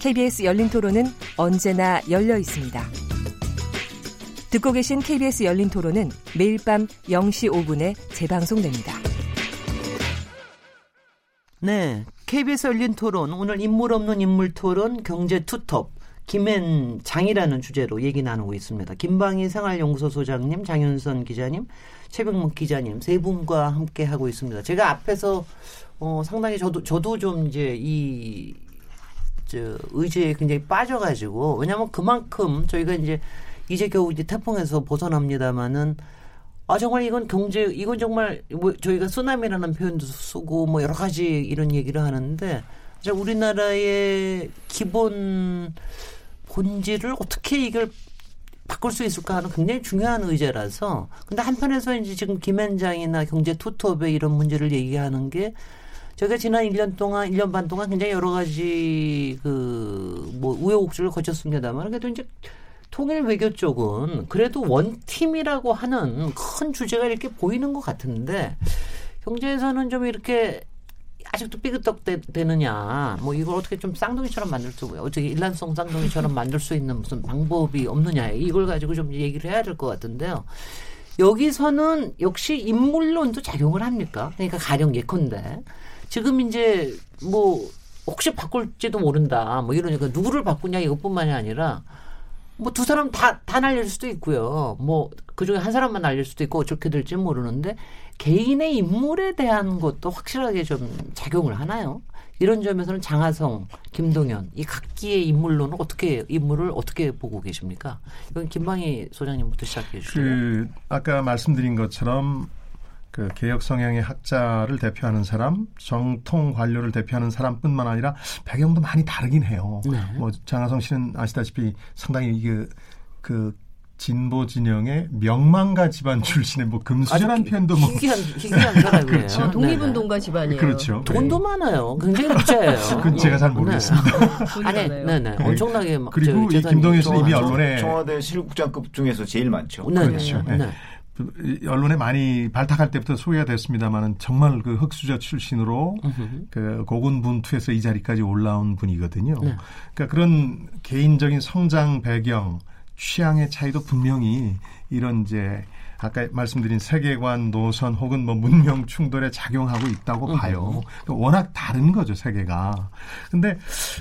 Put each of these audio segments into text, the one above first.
KBS 열린 토론은 언제나 열려 있습니다. 듣고 계신 KBS 열린 토론은 매일 밤 0시 5분에 재방송됩니다. 네. KBS 열린 토론, 오늘 인물 없는 인물 토론 경제 투톱. 김앤 장이라는 주제로 얘기 나누고 있습니다. 김방희 생활연구소 소장님, 장윤선 기자님, 최병문 기자님 세 분과 함께 하고 있습니다. 제가 앞에서 어 상당히 저도 저도 좀 이제 이 저 의지에 굉장히 빠져가지고 왜냐하면 그만큼 저희가 이제 이제 겨우 이제 태풍에서 벗어납니다마는 아 정말 이건 경제 이건 정말 뭐 저희가 쓰나미라는 표현도 쓰고 뭐 여러 가지 이런 얘기를 하는데 우리나라의 기본 본질을 어떻게 이걸 바꿀 수 있을까 하는 굉장히 중요한 의제라서 근데 한편에서 이제 지금 김현장이나 경제 투톱의 이런 문제를 얘기하는 게 저희가 지난 1년 동안 1년 반 동안 굉장히 여러 가지 그 뭐 우여곡절을 거쳤습니다만 그래도 이제 통일 외교 쪽은 그래도 원팀이라고 하는 큰 주제가 이렇게 보이는 것 같은데 경제에서는 좀 이렇게 아직도 삐그떡 되느냐 뭐 이걸 어떻게 좀 쌍둥이처럼 만들 수 어떻게 일란성 쌍둥이처럼 만들 수 있는 무슨 방법이 없느냐 이걸 가지고 좀 얘기를 해야 될 것 같은데요. 여기서는 역시 인물론도 작용을 합니까? 그러니까 가령 예컨대 지금 이제 뭐 혹시 바꿀지도 모른다 뭐 이러니까 누구를 바꾸냐 이것뿐만이 아니라 뭐 두 사람 다, 다 날릴 수도 있고요. 뭐 그 중에 한 사람만 날릴 수도 있고 어떻게 될지 모르는데 개인의 인물에 대한 것도 확실하게 좀 작용을 하나요? 이런 점에서는 장하성, 김동연 이 각기의 인물로는 어떻게 인물을 어떻게 보고 계십니까? 이건 김방희 소장님부터 시작해 주시죠. 그 아까 말씀드린 것처럼 그 개혁 성향의 학자를 대표하는 사람, 정통 관료를 대표하는 사람뿐만 아니라 배경도 많이 다르긴 해요. 네. 뭐 장하성 씨는 아시다시피 상당히 이게 그 진보 진영의 명망가 집안 출신의 뭐 금수저란 표현도 뭐 희귀한 희귀한 사람이에요. 그렇죠. 어, 독립운동가 집안이에요. 그렇죠. 돈도 네. 많아요. 굉장히 부자예요. 그건 제가 잘 모르겠습니다. 네. 아니, 네네. 네. 엄청나게 막 그리고 이 김동현 씨는 이미 언론에 청와대 실국장급 중에서 제일 많죠. 네. 그렇죠. 네. 언론에 많이 발탁할 때부터 소개가 됐습니다만은 정말 그 흑수저 출신으로 그 고군분투에서 이 자리까지 올라온 분이거든요. 네. 그러니까 그런 개인적인 성장 배경, 취향의 차이도 분명히 이런 이제 아까 말씀드린 세계관, 노선 혹은 뭐 문명 충돌에 작용하고 있다고 봐요. 그러니까 워낙 다른 거죠, 세계가. 근데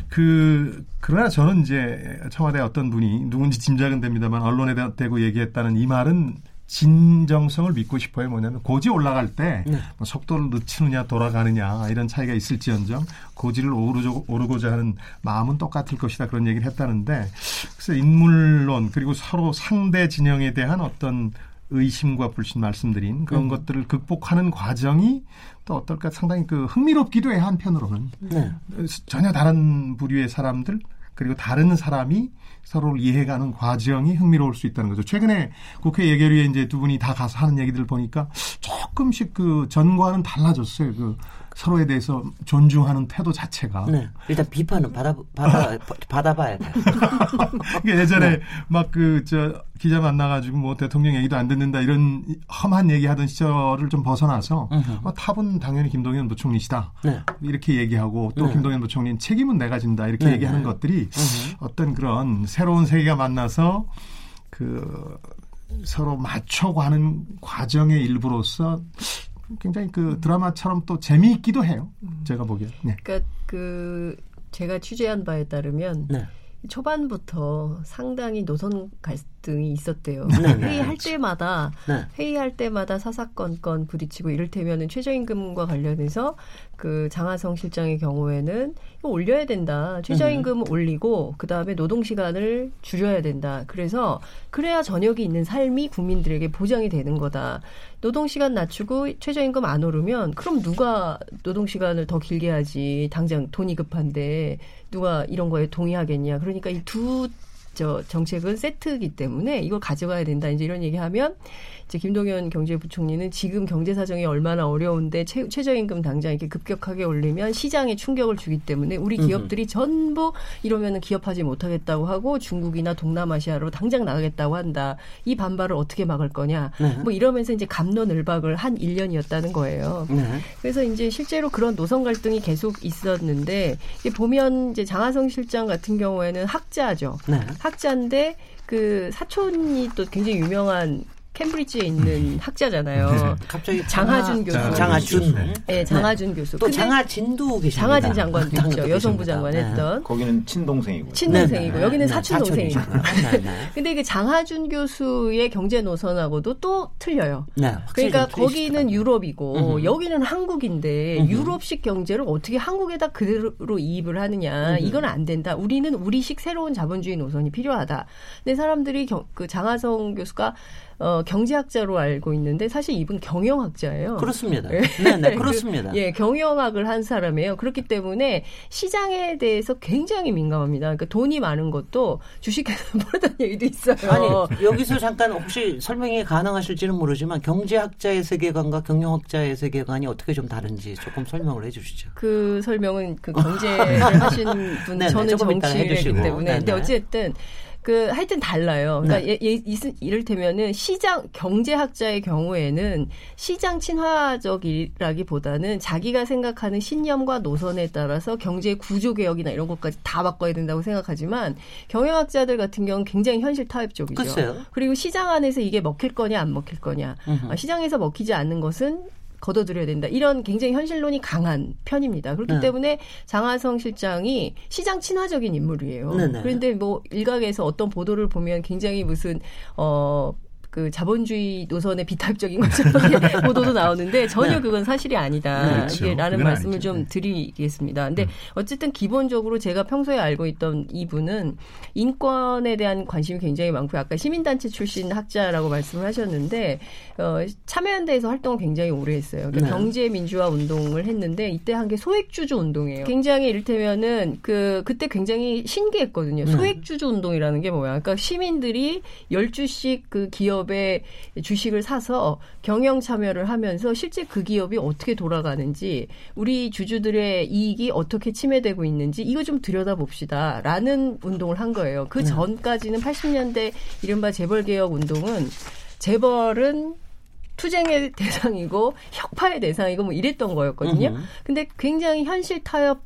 그, 그러나 저는 이제 청와대 어떤 분이 누군지 짐작은 됩니다만 언론에 대고 얘기했다는 이 말은 진정성을 믿고 싶어요. 뭐냐면 고지 올라갈 때 네. 뭐 속도를 늦추느냐 돌아가느냐 이런 차이가 있을지언정 고지를 오르죠, 오르고자 하는 마음은 똑같을 것이다 그런 얘기를 했다는데 그래서 인물론 그리고 서로 상대 진영에 대한 어떤 의심과 불신 말씀드린 그런 음. 것들을 극복하는 과정이 또 어떨까 상당히 그 흥미롭기도 해 한편으로는 네. 전혀 다른 부류의 사람들 그리고 다른 사람이 서로를 이해가는 과정이 흥미로울 수 있다는 거죠. 최근에 국회 예결위에 이제 두 분이 다 가서 하는 얘기들 을 보니까 조금씩 그 전과는 달라졌어요. 그 서로에 대해서 존중하는 태도 자체가. 네. 일단 비판은 받아, 받아, 받아봐야 돼요. 예전에 네. 막그, 저, 기자 만나가지고 뭐 대통령 얘기도 안 듣는다 이런 험한 얘기 하던 시절을 좀 벗어나서 어, 탑은 당연히 김동연 부총리시다. 네. 이렇게 얘기하고 또 네. 김동연 부총리는 책임은 내가 진다. 이렇게 네. 얘기하는 것들이 어떤 그런 새로운 세계가 만나서 그 서로 맞춰가는 과정의 일부로서 굉장히 그 드라마처럼 또 재미있기도 해요. 제가 보기에. 네. 그러니까 그 제가 취재한 바에 따르면 네. 초반부터 상당히 노선 갈등이 있었대요. 네, 네. 회의할 때마다 네. 회의할 때마다 사사건건 부딪히고 이를테면은 최저임금과 관련해서 그 장하성 실장의 경우에는 올려야 된다. 최저임금 음. 올리고 그 다음에 노동 시간을 줄여야 된다. 그래서 그래야 저녁이 있는 삶이 국민들에게 보장이 되는 거다. 노동 시간 낮추고 최저임금 안 오르면 그럼 누가 노동 시간을 더 길게 하지? 당장 돈이 급한데 누가 이런 거에 동의하겠냐? 그러니까 이 두 저 정책은 세트이기 때문에 이걸 가져가야 된다. 이제 이런 얘기하면 이제 김동연 경제부총리는 지금 경제 사정이 얼마나 어려운데 최, 최저임금 당장 이렇게 급격하게 올리면 시장에 충격을 주기 때문에 우리 기업들이 음흠. 전부 이러면은 기업하지 못하겠다고 하고 중국이나 동남아시아로 당장 나가겠다고 한다. 이 반발을 어떻게 막을 거냐. 네. 뭐 이러면서 이제 감론을박을 한 1년이었다는 거예요. 네. 그래서 이제 실제로 그런 노선 갈등이 계속 있었는데 보면 이제 장하성 실장 같은 경우에는 학자죠. 네. 학자인데 그 사촌이 또 굉장히 유명한 캠브리지에 있는 음. 학자잖아요. 네. 갑자기 장하준 교수. 장하준. 네, 네 장하준 교수. 또 장하진도 계십니다. 장하진 장관도 있죠. 여성부 장관 네. 했던. 거기는 친동생이고. 친동생이고 네, 네. 여기는 사촌 동생이고. 근데 이게 장하준 교수의 경제 노선하고도 또 틀려요. 그러니까 거기는 유럽이고 여기는 한국인데 유럽식 경제를 어떻게 한국에다 그대로 이입을 하느냐. 이건 안 된다. 우리는 우리식 새로운 자본주의 노선이 필요하다. 근데 사람들이 경, 그 장하성 교수가 어, 경제학자로 알고 있는데 사실 이분 경영학자예요. 그렇습니다. 네, 네, 네 그렇습니다. 그, 예, 경영학을 한 사람이에요. 그렇기 때문에 시장에 대해서 굉장히 민감합니다. 그러니까 돈이 많은 것도 주식회사 모르다는 얘기도 있어요. 아니, 여기서 잠깐 혹시 설명이 가능하실지는 모르지만 경제학자의 세계관과 경영학자의 세계관이 어떻게 좀 다른지 조금 설명을 해 주시죠. 그 설명은 그 경제를 하시는 분, 네, 저는 정치를 했기 때문에. 네네. 근데 어쨌든 그 하여튼 달라요. 그러니까 네. 예, 예, 이를테면은 시장 경제학자의 경우에는 시장 친화적이라기보다는 자기가 생각하는 신념과 노선에 따라서 경제 구조 개혁이나 이런 것까지 다 바꿔야 된다고 생각하지만 경영학자들 같은 경우는 굉장히 현실 타협적이죠. 글쎄요. 그리고 시장 안에서 이게 먹힐 거냐 안 먹힐 거냐. 아, 시장에서 먹히지 않는 것은 걷어들여야 된다. 이런 굉장히 현실론이 강한 편입니다. 그렇기 네. 때문에 장하성 실장이 시장 친화적인 인물이에요. 네 네. 그런데 뭐 일각에서 어떤 보도를 보면 굉장히 무슨 어 그 자본주의 노선의 비타입적인 것처럼 보도도 나오는데 전혀 네. 그건 사실이 아니다. 그렇죠. 이게 라는 말씀을 아니죠. 좀 네. 드리겠습니다. 근데 음. 어쨌든 기본적으로 제가 평소에 알고 있던 이분은 인권에 대한 관심이 굉장히 많고 아까 시민단체 출신 학자라고 말씀을 하셨는데 어, 참여연대에서 활동을 굉장히 오래 했어요. 그러니까 네. 경제 민주화 운동을 했는데 이때 한 게 소액주주 운동이에요. 굉장히 이를테면은 그 그때 굉장히 신기했거든요. 네. 소액주주 운동이라는 게 뭐야? 그러니까 시민들이 열주씩그 기업 기업의 주식을 사서 경영 참여를 하면서 실제 그 기업이 어떻게 돌아가는지 우리 주주들의 이익이 어떻게 침해되고 있는지 이거 좀 들여다봅시다. 라는 운동을 한 거예요. 그 네. 전까지는 80년대 이른바 재벌개혁 운동은 재벌은 투쟁의 대상이고 혁파의 대상이고 뭐 이랬던 거였거든요. 근데 굉장히 현실 타협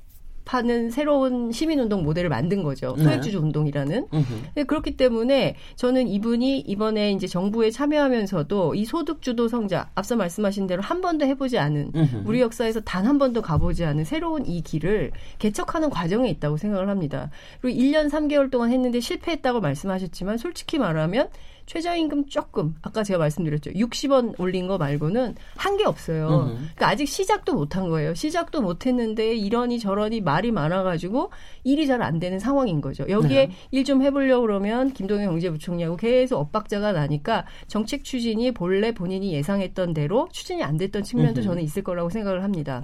하는 새로운 시민운동 모델을 만든 거죠. 네. 소액주주 운동이라는. 네, 그렇기 때문에 저는 이분이 이번에 이제 정부에 참여하면서도 이 소득주도 성장, 앞서 말씀하신 대로 한 번도 해보지 않은 음흠. 우리 역사에서 단 한 번도 가보지 않은 새로운 이 길을 개척하는 과정에 있다고 생각을 합니다. 그리고 1년 3개월 동안 했는데 실패했다고 말씀하셨지만 솔직히 말하면 최저임금 조금 아까 제가 말씀드렸죠. 60원 올린 거 말고는 한 게 없어요. 그러니까 아직 시작도 못 한 거예요. 시작도 못 했는데 이러니 저러니 말이 많아 가지고 일이 잘 안 되는 상황인 거죠. 여기에 네. 일좀 해보려고 그러면 김동연 경제부총리하고 계속 엇박자가 나니까 정책 추진이 본래 본인이 예상했던 대로 추진이 안 됐던 측면도 저는 있을 거라고 생각을 합니다.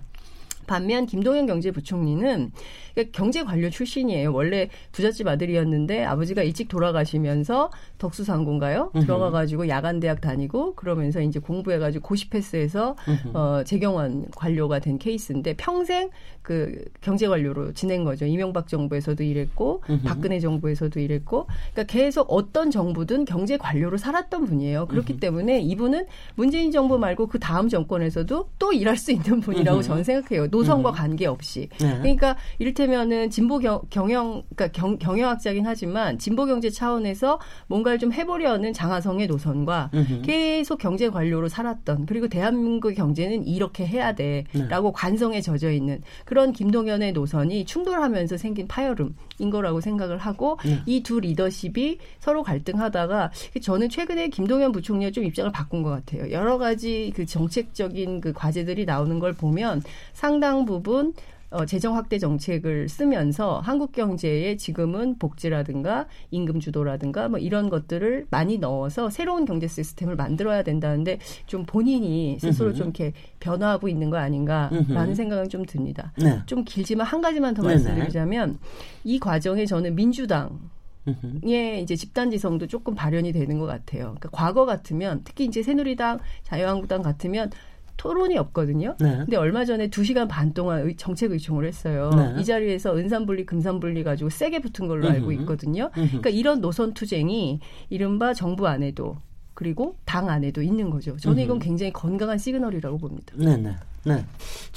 반면 김동연 경제부총리는 그러니까 경제 관료 출신이에요. 원래 부잣집 아들이었는데 아버지가 일찍 돌아가시면서 덕수상고인가요? 들어가가지고 야간 대학 다니고 그러면서 이제 공부해가지고 고시 패스해서 어, 재경원 관료가 된 케이스인데 평생 그 경제 관료로 지낸 거죠. 이명박 정부에서도 일했고 박근혜 정부에서도 일했고 그러니까 계속 어떤 정부든 경제 관료로 살았던 분이에요. 그렇기 때문에 이분은 문재인 정부 말고 그 다음 정권에서도 또 일할 수 있는 분이라고 저는 생각해요. 노선과 관계없이. 네. 그러니까 이를테면은 진보 경, 영 그러니까 경, 경영학자긴 하지만 진보 경제 차원에서 뭔가를 좀 해보려는 장하성의 노선과 음흠. 계속 경제 관료로 살았던 그리고 대한민국 경제는 이렇게 해야 돼라고 네. 관성에 젖어 있는 그런 김동연의 노선이 충돌하면서 생긴 파열음인 거라고 생각을 하고 네. 이두 리더십이 서로 갈등하다가 저는 최근에 김동연 부총리가 좀 입장을 바꾼 것 같아요. 여러 가지 그 정책적인 그 과제들이 나오는 걸 보면 상당 상당 부분 어, 재정 확대 정책을 쓰면서 한국 경제에 지금은 복지라든가 임금 주도라든가 뭐 이런 것들을 많이 넣어서 새로운 경제 시스템을 만들어야 된다는데 좀 본인이 스스로 좀 이렇게 변화하고 있는 거 아닌가라는 생각은 좀 듭니다. 네. 좀 길지만 한 가지만 더 말씀드리자면 이 과정에 저는 민주당 예, 이제 집단지성도 조금 발현이 되는 것 같아요. 그러니까 과거 같으면 특히 이제 새누리당, 자유한국당 같으면 토론이 없거든요. 네. 근데 얼마 전에 2시간 반 동안 정책 의총을 했어요. 네. 이 자리에서 은산분리, 금산분리 가지고 세게 붙은 걸로 알고 있거든요. 그러니까 이런 노선 투쟁이 이른바 정부 안에도 그리고 당 안에도 있는 거죠. 저는 이건 굉장히 건강한 시그널이라고 봅니다. 네, 네. 네.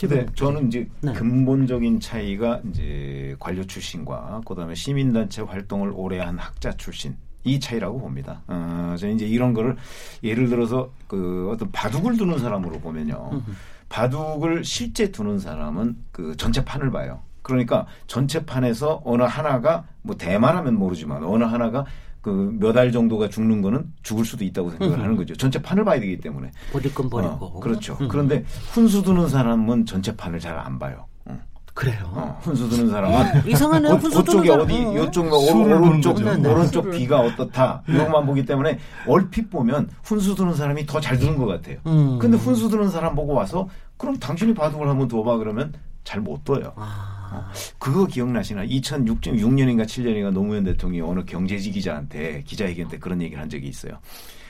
네, 저는 이제 네. 근본적인 차이가 이제 관료 출신과 그다음에 시민단체 활동을 오래 한 학자 출신 이 차이라고 봅니다. 어, 저는 이제 이런 거를 예를 들어서 그 어떤 바둑을 두는 사람으로 보면요. 바둑을 실제 두는 사람은 그 전체 판을 봐요. 그러니까 전체 판에서 어느 하나가 뭐 대만하면 모르지만 어느 하나가 그 몇 알 정도가 죽는 거는 죽을 수도 있다고 생각을 하는 거죠. 전체 판을 봐야 되기 때문에. 버릴 건 버리고. 어, 그렇죠. 그런데 훈수 두는 사람은 전체 판을 잘 안 봐요. 그래요. 어, 훈수 두는 사람은 이상하네. 훈수 그쪽이 어디 이쪽 오른쪽 오른쪽 비가 어떻다 이것만 보기 때문에 얼핏 보면 훈수 두는 사람이 더잘 두는 것 같아요. 음. 근데 훈수 두는 사람 보고 와서 그럼 당신이 바둑을 한번 둬봐 그러면 잘 못 둬요. 아. 어, 그거 기억나시나? 2006년인가 7년인가 노무현 대통령이 어느 경제지 기자한테 기자회견 때 그런 얘기를 한 적이 있어요.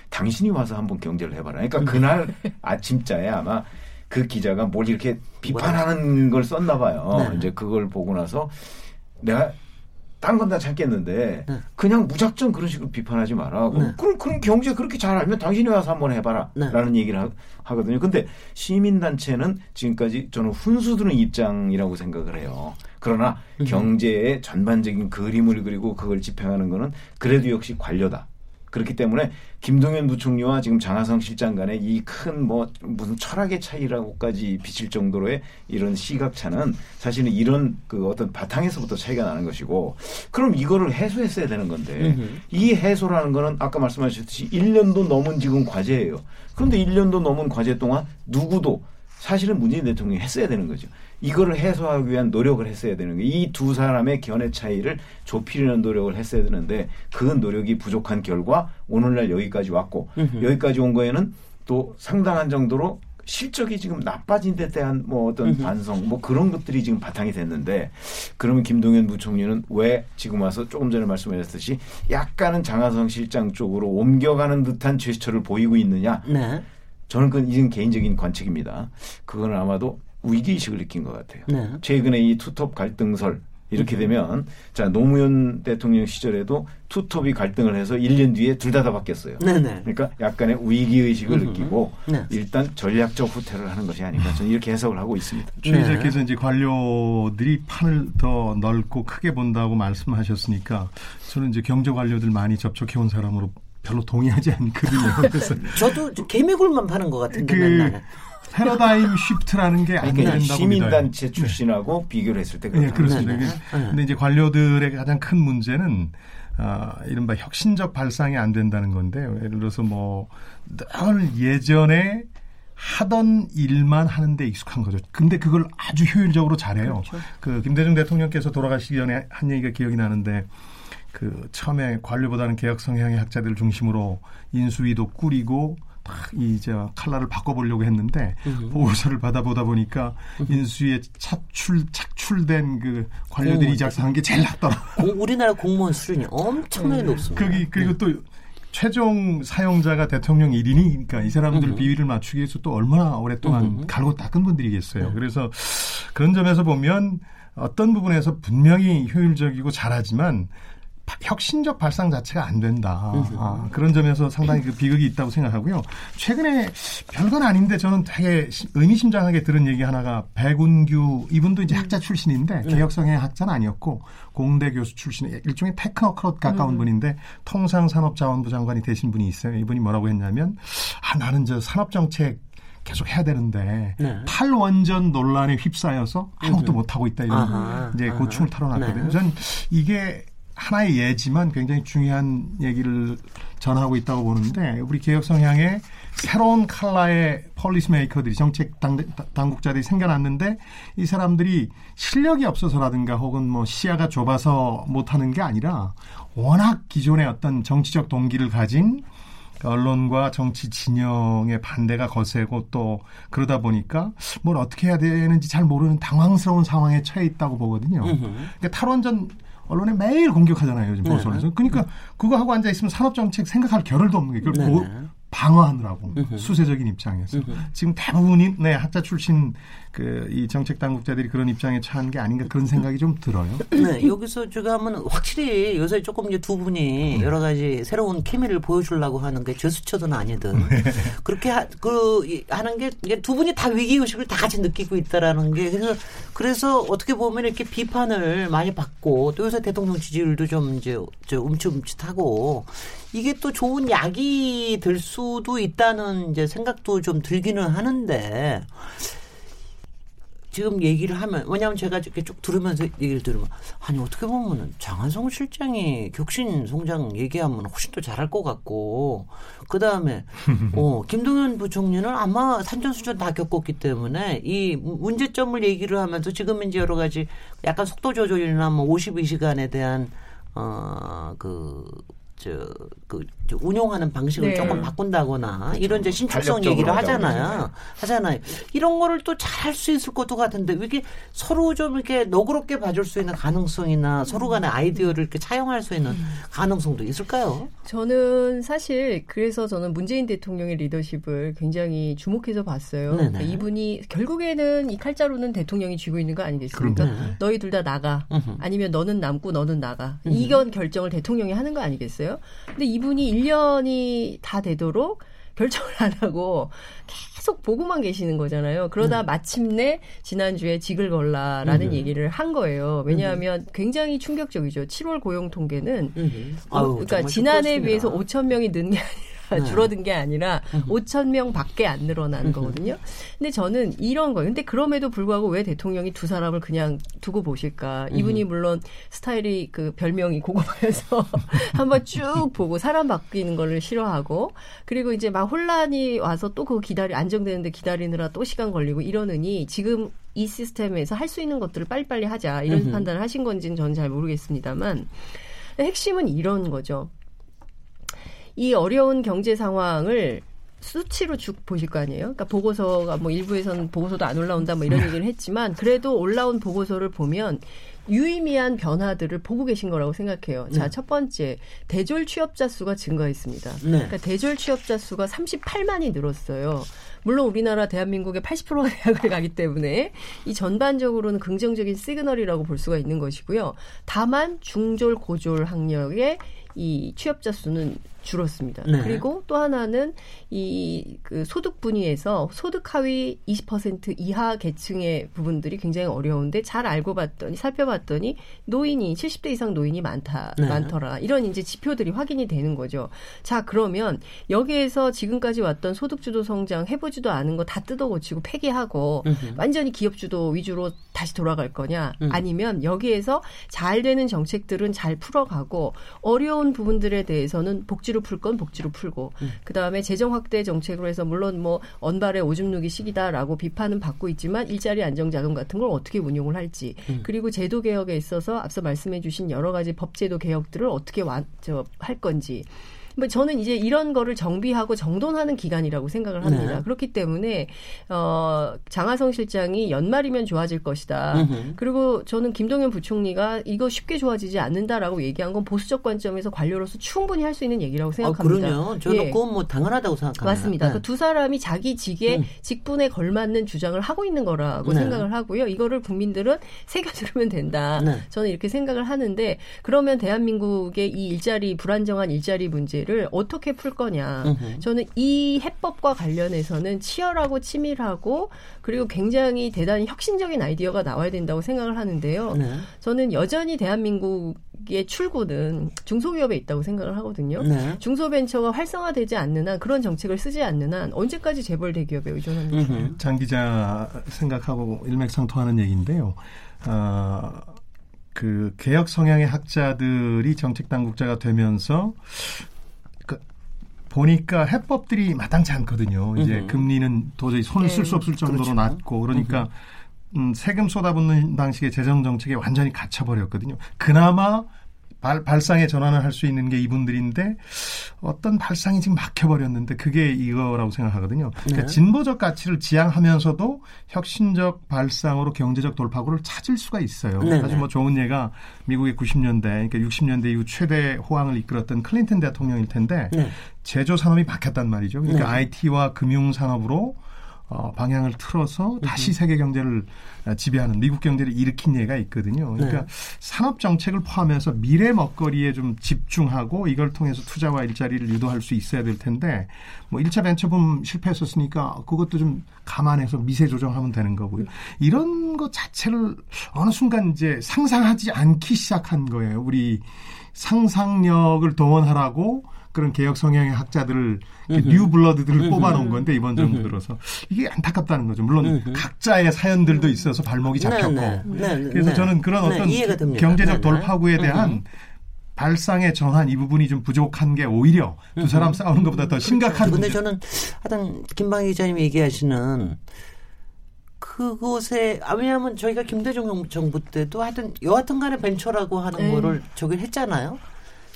당신이 와서 한번 경제를 해봐라. 그러니까 그날 아침자에 아마 그 기자가 뭘 이렇게 비판하는 걸 썼나 봐요. 네. 이제 그걸 보고 나서 내가 딴건다 참겠는데 네. 그냥 무작정 그런 식으로 비판하지 마라. 네. 그럼 그런 경제 그렇게 잘 알면 당신이 와서 한번 해봐라라는 네. 얘기를 하, 하거든요. 근데 시민단체는 지금까지 저는 훈수 두는 입장이라고 생각을 해요. 그러나 음. 경제의 전반적인 그림을 그리고 그걸 집행하는 거는 그래도 역시 관료다. 그렇기 때문에 김동연 부총리와 지금 장하성 실장 간의 이 큰 뭐 무슨 철학의 차이라고까지 비칠 정도로의 이런 시각차는 사실은 이런 그 어떤 바탕에서부터 차이가 나는 것이고 그럼 이거를 해소했어야 되는 건데 이 해소라는 거는 아까 말씀하셨듯이 1년도 넘은 지금 과제예요. 그런데 1년도 넘은 과제 동안 누구도 사실은 문재인 대통령이 했어야 되는 거죠. 이거를 해소하기 위한 노력을 했어야 되는 거예요. 이 두 사람의 견해 차이를 좁히려는 노력을 했어야 되는데 그 노력이 부족한 결과 오늘날 여기까지 왔고 으흠. 여기까지 온 거에는 또 상당한 정도로 실적이 지금 나빠진 데 대한 뭐 어떤 으흠. 반성 뭐 그런 것들이 지금 바탕이 됐는데 그러면 김동연 부총리는 왜 지금 와서 조금 전에 말씀하셨듯이 약간은 장하성 실장 쪽으로 옮겨가는 듯한 제스처를 보이고 있느냐? 네. 저는 그건 이건 개인적인 관측입니다. 그거는 아마도 위기의식을 느낀 것 같아요. 네. 최근에 이 투톱 갈등설 이렇게 음. 되면 자 노무현 대통령 시절에도 투톱이 갈등을 해서 1년 뒤에 둘 다 다 바뀌었어요. 네네. 네. 그러니까 약간의 위기 의식을 음. 느끼고 네. 일단 전략적 후퇴를 하는 것이 아닌가 저는 이렇게 해석을 하고 있습니다. 최 기자께서 네. 이제 관료들이 판을 더 넓고 크게 본다고 말씀하셨으니까 저는 이제 경제 관료들 많이 접촉해 온 사람으로 별로 동의하지 않거든요. 그래서 저도 개미굴만 파는 것 같은데 그 맨날. 패러다임 쉬프트라는 게안 그러니까 된다고 시민단체 믿어요. 출신하고 네. 비교를 했을 때 네, 그렇습니다. 네, 네. 근데 이제 관료들의 가장 큰 문제는 아, 이른바 혁신적 발상이 안 된다는 건데 예를 들어서 뭐 늘 예전에 하던 일만 하는데 익숙한 거죠. 근데 그걸 아주 효율적으로 잘해요. 그렇죠. 그 김대중 대통령께서 돌아가시기 전에 한 얘기가 기억이 나는데 그 처음에 관료보다는 개혁 성향의 학자들을 중심으로 인수위도 꾸리고 이제 칼라를 바꿔보려고 했는데 으 보고서를 받아보다 보니까 인수위에 차출 착출된 그 관료들이 작성한 게 제일 낫더라. 우리나라 공무원 수준이 엄청나게 네. 높습니다. 거기 그리고 네. 또 최종 사용자가 대통령 1인이니까 이 사람들 비위를 맞추기 위해서 또 얼마나 오랫동안 갈고 닦은 분들이겠어요. 네. 그래서 그런 점에서 보면 어떤 부분에서 분명히 효율적이고 잘하지만 혁신적 발상 자체가 안 된다. 아, 그런 점에서 상당히 그 비극이 있다고 생각하고요. 최근에 별건 아닌데 저는 되게 의미심장하게 들은 얘기 하나가 백운규 이분도 이제 학자 출신인데 네. 개혁성의 학자는 아니었고 공대 교수 출신 일종의 테크노크로 가까운 음. 분인데 통상산업자원부 장관이 되신 분이 있어요. 이분이 뭐라고 했냐면 아 나는 저 산업정책 계속 해야 되는데 네. 탈원전 논란에 휩싸여서 아무것도 못 하고 있다 이런 아하, 이제 고충을 털어놨거든요. 네. 전 이게 하나의 예지만 굉장히 중요한 얘기를 전하고 있다고 보는데 우리 개혁 성향의 새로운 칼라의 policy maker들이 정책 당, 당국자들이 생겨났는데 이 사람들이 실력이 없어서라든가 혹은 뭐 시야가 좁아서 못하는 게 아니라 워낙 기존의 어떤 정치적 동기를 가진 언론과 정치 진영의 반대가 거세고 또 그러다 보니까 뭘 어떻게 해야 되는지 잘 모르는 당황스러운 상황에 처해 있다고 보거든요. 그러니까 탈원전 언론에 매일 공격하잖아요. 요즘 보수론에서. 네. 그러니까 그거 하고 앉아 있으면 산업 정책 생각할 겨를도 없는 게 네. 방어하느라고 수세적인 입장에서 지금 대부분이 네 학자 출신 그 이 정책 당국자들이 그런 입장에 처한 게 아닌가 그런 생각이 좀 들어요. 네 여기서 제가 하면 확실히 요새 조금 이제 두 분이 네. 여러 가지 새로운 케미를 보여주려고 하는 게 제스처든 아니든 네. 그렇게 하, 그 하는 게 두 분이 다 위기 의식을 다 같이 느끼고 있다라는 게 그래서 그래서 어떻게 보면 이렇게 비판을 많이 받고 또 요새 대통령 지지율도 좀 이제 저 움츠움츠하고 이게 또 좋은 약이 될 수도 있다는 이제 생각도 좀 들기는 하는데 지금 얘기를 하면 왜냐하면 제가 이렇게 쭉 들으면서 얘기를 들으면 아니 어떻게 보면은 장한성 실장이 격신 송장 얘기하면 훨씬 더 잘할 것 같고 그 다음에 어 김동연 부총리는 아마 산전수전 다 겪었기 때문에 이 문제점을 얘기를 하면서 지금 이제 여러 가지 약간 속도 조절이나 뭐 52시간에 대한 어그 저그 운용하는 방식을 네. 조금 바꾼다거나 그렇죠. 이런 이제 신축성 얘기를 하잖아요. 하잖아요. 이런 거를 또 잘 할 수 있을 것도 같은데 이게 서로 좀 이렇게 너그럽게 봐줄 수 있는 가능성이나 서로 간의 아이디어를 이렇게 차용할 수 있는 음. 가능성도 있을까요? 저는 사실 그래서 저는 문재인 대통령의 리더십을 굉장히 주목해서 봤어요. 그러니까 이분이 결국에는 이 칼자루는 대통령이 쥐고 있는 거 아니겠습니까? 네. 너희 둘 다 나가. 아니면 너는 남고 너는 나가. 이건 결정을 대통령이 하는 거 아니겠어요? 근데 이분이 1년이 다 되도록 결정을 안 하고 계속 보고만 계시는 거잖아요. 그러다 음. 마침내 지난주에 직을 걸라라는 음. 얘기를 한 거예요. 왜냐하면 음. 굉장히 충격적이죠. 7월 고용 통계는 음. 아유, 그러니까 지난해에 비해서 5천 명이 는 게 아니라 네. 줄어든 게 아니라 5천 명 밖에 안 늘어난 거거든요. 근데 저는 이런 거예요. 근데 그럼에도 불구하고 왜 대통령이 두 사람을 그냥 두고 보실까? 이분이 물론 스타일이 그 별명이 고구마여서 한번 쭉 보고 사람 바뀌는 거를 싫어하고 그리고 이제 막 혼란이 와서 또 그거 기다리 안정되는데 기다리느라 또 시간 걸리고 이러느니 지금 이 시스템에서 할 수 있는 것들을 빨리빨리 하자 이런 판단을 하신 건지는 저는 잘 모르겠습니다만 핵심은 이런 거죠. 이 어려운 경제 상황을 수치로 쭉 보실 거 아니에요? 그러니까 보고서가 뭐 일부에서는 보고서도 안 올라온다 뭐 이런 네. 얘기를 했지만 그래도 올라온 보고서를 보면 유의미한 변화들을 보고 계신 거라고 생각해요. 네. 자, 첫 번째 대졸 취업자 수가 증가했습니다. 네. 그러니까 대졸 취업자 수가 38만이 늘었어요. 물론 우리나라 대한민국의 80%가 대학을 가기 때문에 이 전반적으로는 긍정적인 시그널이라고 볼 수가 있는 것이고요. 다만 중졸 고졸 학력의 이 취업자 수는 줄었습니다. 네. 그리고 또 하나는 이 그 소득 분위에서 소득 하위 20% 이하 계층의 부분들이 굉장히 어려운데 잘 알고 봤더니 살펴봤더니 노인이 70대 이상 노인이 많다 네. 많더라 이런 이제 지표들이 확인이 되는 거죠. 자 그러면 여기에서 지금까지 왔던 소득 주도 성장 해보지도 않은 거 다 뜯어고치고 폐기하고 음흠. 완전히 기업 주도 위주로 다시 돌아갈 거냐 음. 아니면 여기에서 잘 되는 정책들은 잘 풀어가고 어려운 부분들에 대해서는 복지 복지로 풀 건 복지로 풀고 음. 그다음에 재정 확대 정책으로 해서 물론 뭐 언발의 오줌 누기 시기다라고 비판은 받고 있지만 일자리 안정 자금 같은 걸 어떻게 운용을 할지 음. 그리고 제도 개혁에 있어서 앞서 말씀해 주신 여러 가지 법 제도 개혁들을 어떻게 와, 저, 할 건지 뭐 저는 이제 이런 거를 정비하고 정돈하는 기간이라고 생각을 합니다. 네. 그렇기 때문에 어 장하성 실장이 연말이면 좋아질 것이다. 으흠. 그리고 저는 김동연 부총리가 이거 쉽게 좋아지지 않는다라고 얘기한 건 보수적 관점에서 관료로서 충분히 할 수 있는 얘기라고 생각합니다. 아, 그럼요. 저는 예. 그건 뭐 당연하다고 생각합니다. 맞습니다. 네. 그두 사람이 자기 직에 음. 직분에 걸맞는 주장을 하고 있는 거라고 네. 생각을 하고요. 이거를 국민들은 새겨 들으면 된다. 네. 저는 이렇게 생각을 하는데 그러면 대한민국의 이 일자리 불안정한 일자리 문제를 문제를 어떻게 풀 거냐. 으흠. 저는 이 해법과 관련해서는 치열하고 치밀하고 그리고 굉장히 대단히 혁신적인 아이디어가 나와야 된다고 생각을 하는데요. 네. 저는 여전히 대한민국 의 출구는 중소기업에 있다고 생각을 하거든요. 네. 중소벤처가 활성화되지 않는 한 그런 정책을 쓰지 않는 한 언제까지 재벌 대기업에 의존합니까? 장 기자 생각하고 일맥상통하는 얘기인데요. 어, 그 개혁 성향의 학자들이 정책 당국자가 되면서 보니까 해법들이 마땅치 않거든요. 이제 음흠. 금리는 도저히 손을 쓸수 네. 없을 정도로 그렇죠. 낮고 그러니까 음, 세금 쏟아붓는 방식의 재정 정책에 완전히 갇혀버렸거든요. 그나마 발, 발상의 전환을 할 수 있는 게 이분들인데 어떤 발상이 지금 막혀버렸는데 그게 이거라고 생각하거든요. 그러니까 네. 진보적 가치를 지향하면서도 혁신적 발상으로 경제적 돌파구를 찾을 수가 있어요. 네. 아주 뭐 좋은 예가 미국의 90년대, 그러니까 60년대 이후 최대 호황을 이끌었던 클린턴 대통령일 텐데 네. 제조 산업이 바뀌었단 말이죠. 그러니까 네. IT와 금융 산업으로 어, 방향을 틀어서 다시 세계 경제를 지배하는 미국 경제를 일으킨 예가 있거든요. 그러니까 네. 산업 정책을 포함해서 미래 먹거리에 좀 집중하고 이걸 통해서 투자와 일자리를 유도할 수 있어야 될 텐데 뭐 1차 벤처붐 실패했었으니까 그것도 좀 감안해서 미세 조정하면 되는 거고요. 이런 것 자체를 어느 순간 이제 상상하지 않기 시작한 거예요. 우리 상상력을 동원하라고 그런 개혁 성향의 학자들을 new blood들을 뽑아놓은 건데 이번 정부 들어서. 이게 안타깝다는 거죠. 물론 각자의 사연들도 있어서 발목이 네, 잡혔고. 네, 네, 네, 그래서 저는 그런 어떤 경제적 돌파구에 대한 발상의 전환 이 부분이 좀 부족한 게 오히려 두 사람 싸우는 것보다 더 심각한. 그런데 저는 하여튼 김방희 기자님이 얘기하시는 그곳에 아 왜냐하면 저희가 김대중 정부 때도 하여튼 여하튼 간에 벤처라고 하는 네. 거를 저기 했잖아요.